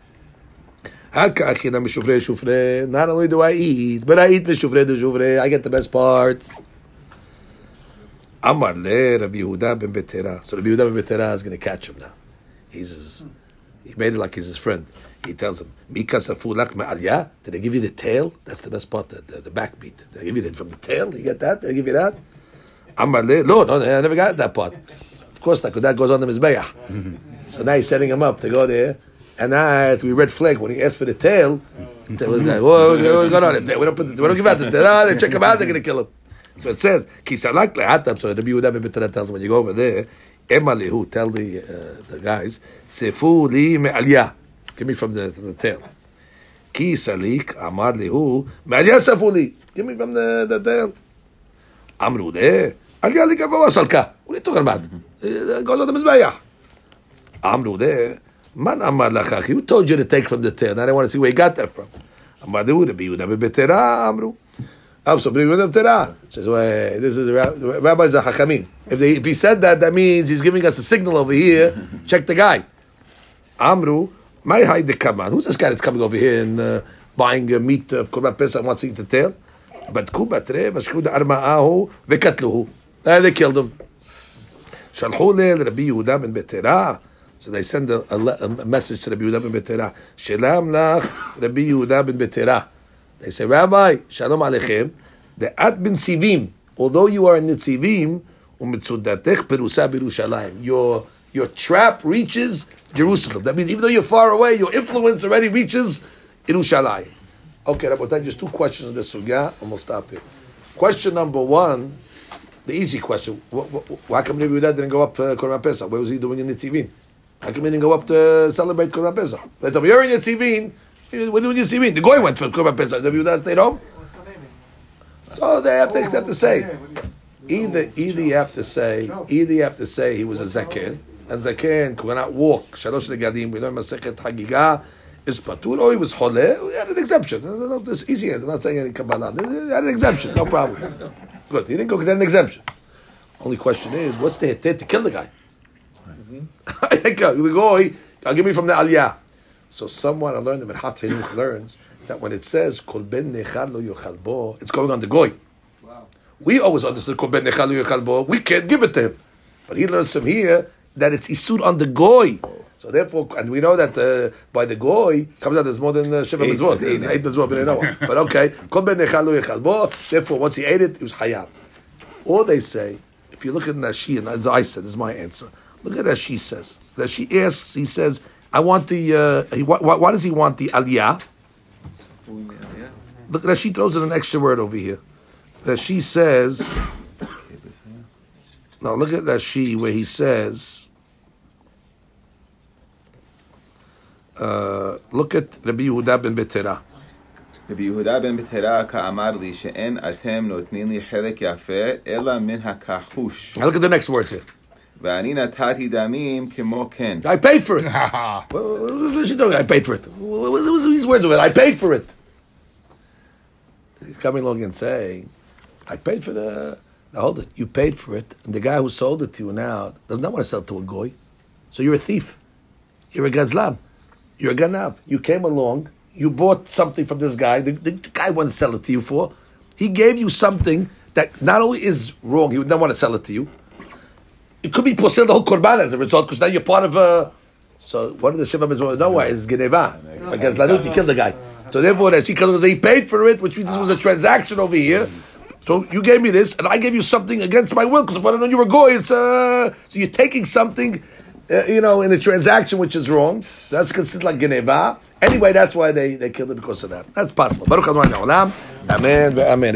A: Hakachina mishufre shufre. Not only do I eat, but I eat mishufre de shufre. I get the best parts. Amar le Rabbi Yehuda ben Betera. So Rabbi Yehuda ben Betera is going to catch him now. He's his, he made it like he's his friend. He tells him, Mika safulak me'alya. Did I give you the tail? That's the best part, the, the, the back beat. Did I give you that from the tail? You get that? Did I give you that? Amar le. No, no, I never got that part. Of course because that goes on the Mizbeah. So now he's setting him up to go there. And as we red flag, when he asked for the tail, there was like, whoa, what's going on? We don't, put the, we don't give out the tail. Ah, they check him out, they're going to kill him. So it says, Kisalak lehatab. So Rabbi Yehuda tells him, when you go over there, Ema lehu, tell the, uh, the guys, Sefu li me'aliyah. Give me from the, from the tail. Ki salik, amar lehu, me'aliyah sefu li. Give me from the, the tail. Amru le, aliyah li gavoa salka. What are you talking about? It goes on the Mizbeah. Amru there. Man amar lachach. Who told you to take from the tail? I don't want to see where you got that from. Amar lehu, Rabbi Yehuda Betera, Amru. I'm so bring them Torah. Says, "Well, this is rabbis are hachamim. If, if he said that, that means he's giving us a signal over here. Check the guy. Amru, my hide the kaman. Who's this guy that's coming over here and uh, buying uh, meat of korban pesach and wants to eat the tail? But kubatre v'shkuda arma'ahu v'katluhu. Uh, they killed him. Shalhule, Rabbi Yehuda ben Betera. So they send a, a, a message to Rabbi Yehuda ben Betera. Shalom lach, Rabbi Yehuda ben Betera. They say, Rabbi, Shalom Aleichem, the at ben Sivim, although you are in the Sivim, umitzudatech perusa birushalayim. Your your trap reaches Jerusalem. That means even though you're far away, your influence already reaches Yerushalayim. Okay, Rabbi, just two questions on this sugya, and we'll stop here. Question number one, the easy question: wh- wh- Why come Rabbi Yehuda didn't go up uh, Korban Pesach? What was he doing in the Tzivin? How come he didn't go up to celebrate Korban Pesach? Me, you're in your Tzivin. What do you Tzivin? The guy went for Korban Pesach. Rabbi Yehuda stayed home. So they have to, have to say either either you have to say either you have to say he was a zaken and zaken could not walk shalosh legadim we learn masechet hagiga is patur or he was chole he had an exemption it's easy I'm not saying any kabbalah. He had an exemption no problem. Good he didn't go had an exemption only question is what's the hetet to kill the guy? The guy I'll give me from the aliyah so someone I learned in Hat Hinuch learns that when it says kol ben nechal lo yochal bo it's going on the goy Wow. we always understood kol ben nechal lo yochal bo we can't give it to him but he learns from here that it's isur on the goy. So therefore, and we know that uh, by the goy comes out there's more than uh, shiva mitzvot, eight mitzvot b'nei Noah. But okay, kol ben nechal lo yochal bo. Therefore, once he ate it, it was hayab. Or they say, if you look at Rashi, and as I said, this is my answer. Look at Rashi says. Rashi asks, he says, I want the. Uh, he, why, why does he want the aliyah? Look, Rashi throws in an extra word over here. Rashi says. Now look at Rashi where he says. Uh, look at Rabbi Yehuda ben Betera.
B: רבי יהודה בן בתרה כאמר לי שאין אתם נותנים לי חלק יפה אלא מן הכחוש
A: Now look at the next words here. I paid for it. what, what is she talking? I paid for it. What was these words of it? I paid for it. He's coming along and saying, I paid for the. Now hold it. You paid for it, and the guy who sold it to you now does not want to sell it to a goy. So you're a thief. You're a gazlan. You're a ganab. You came along. You bought something from this guy. The, the, the guy wanted to sell it to you for. He gave you something that not only is wrong, he would not want to sell it to you. It could be posel the whole korban as a result, because now you're part of a. So one of the shiva mitzvot Noah is geneva, because lanut you killed the guy. So therefore, that she comes, he paid for it, which means this was a transaction over here. So you gave me this, and I gave you something against my will, because if I don't know you were going, it's uh. So you're taking something, uh, you know, in a transaction which is wrong. That's considered like geneva. Anyway, that's why they they killed it because of that. That's possible. Baruch. Amen. Amen.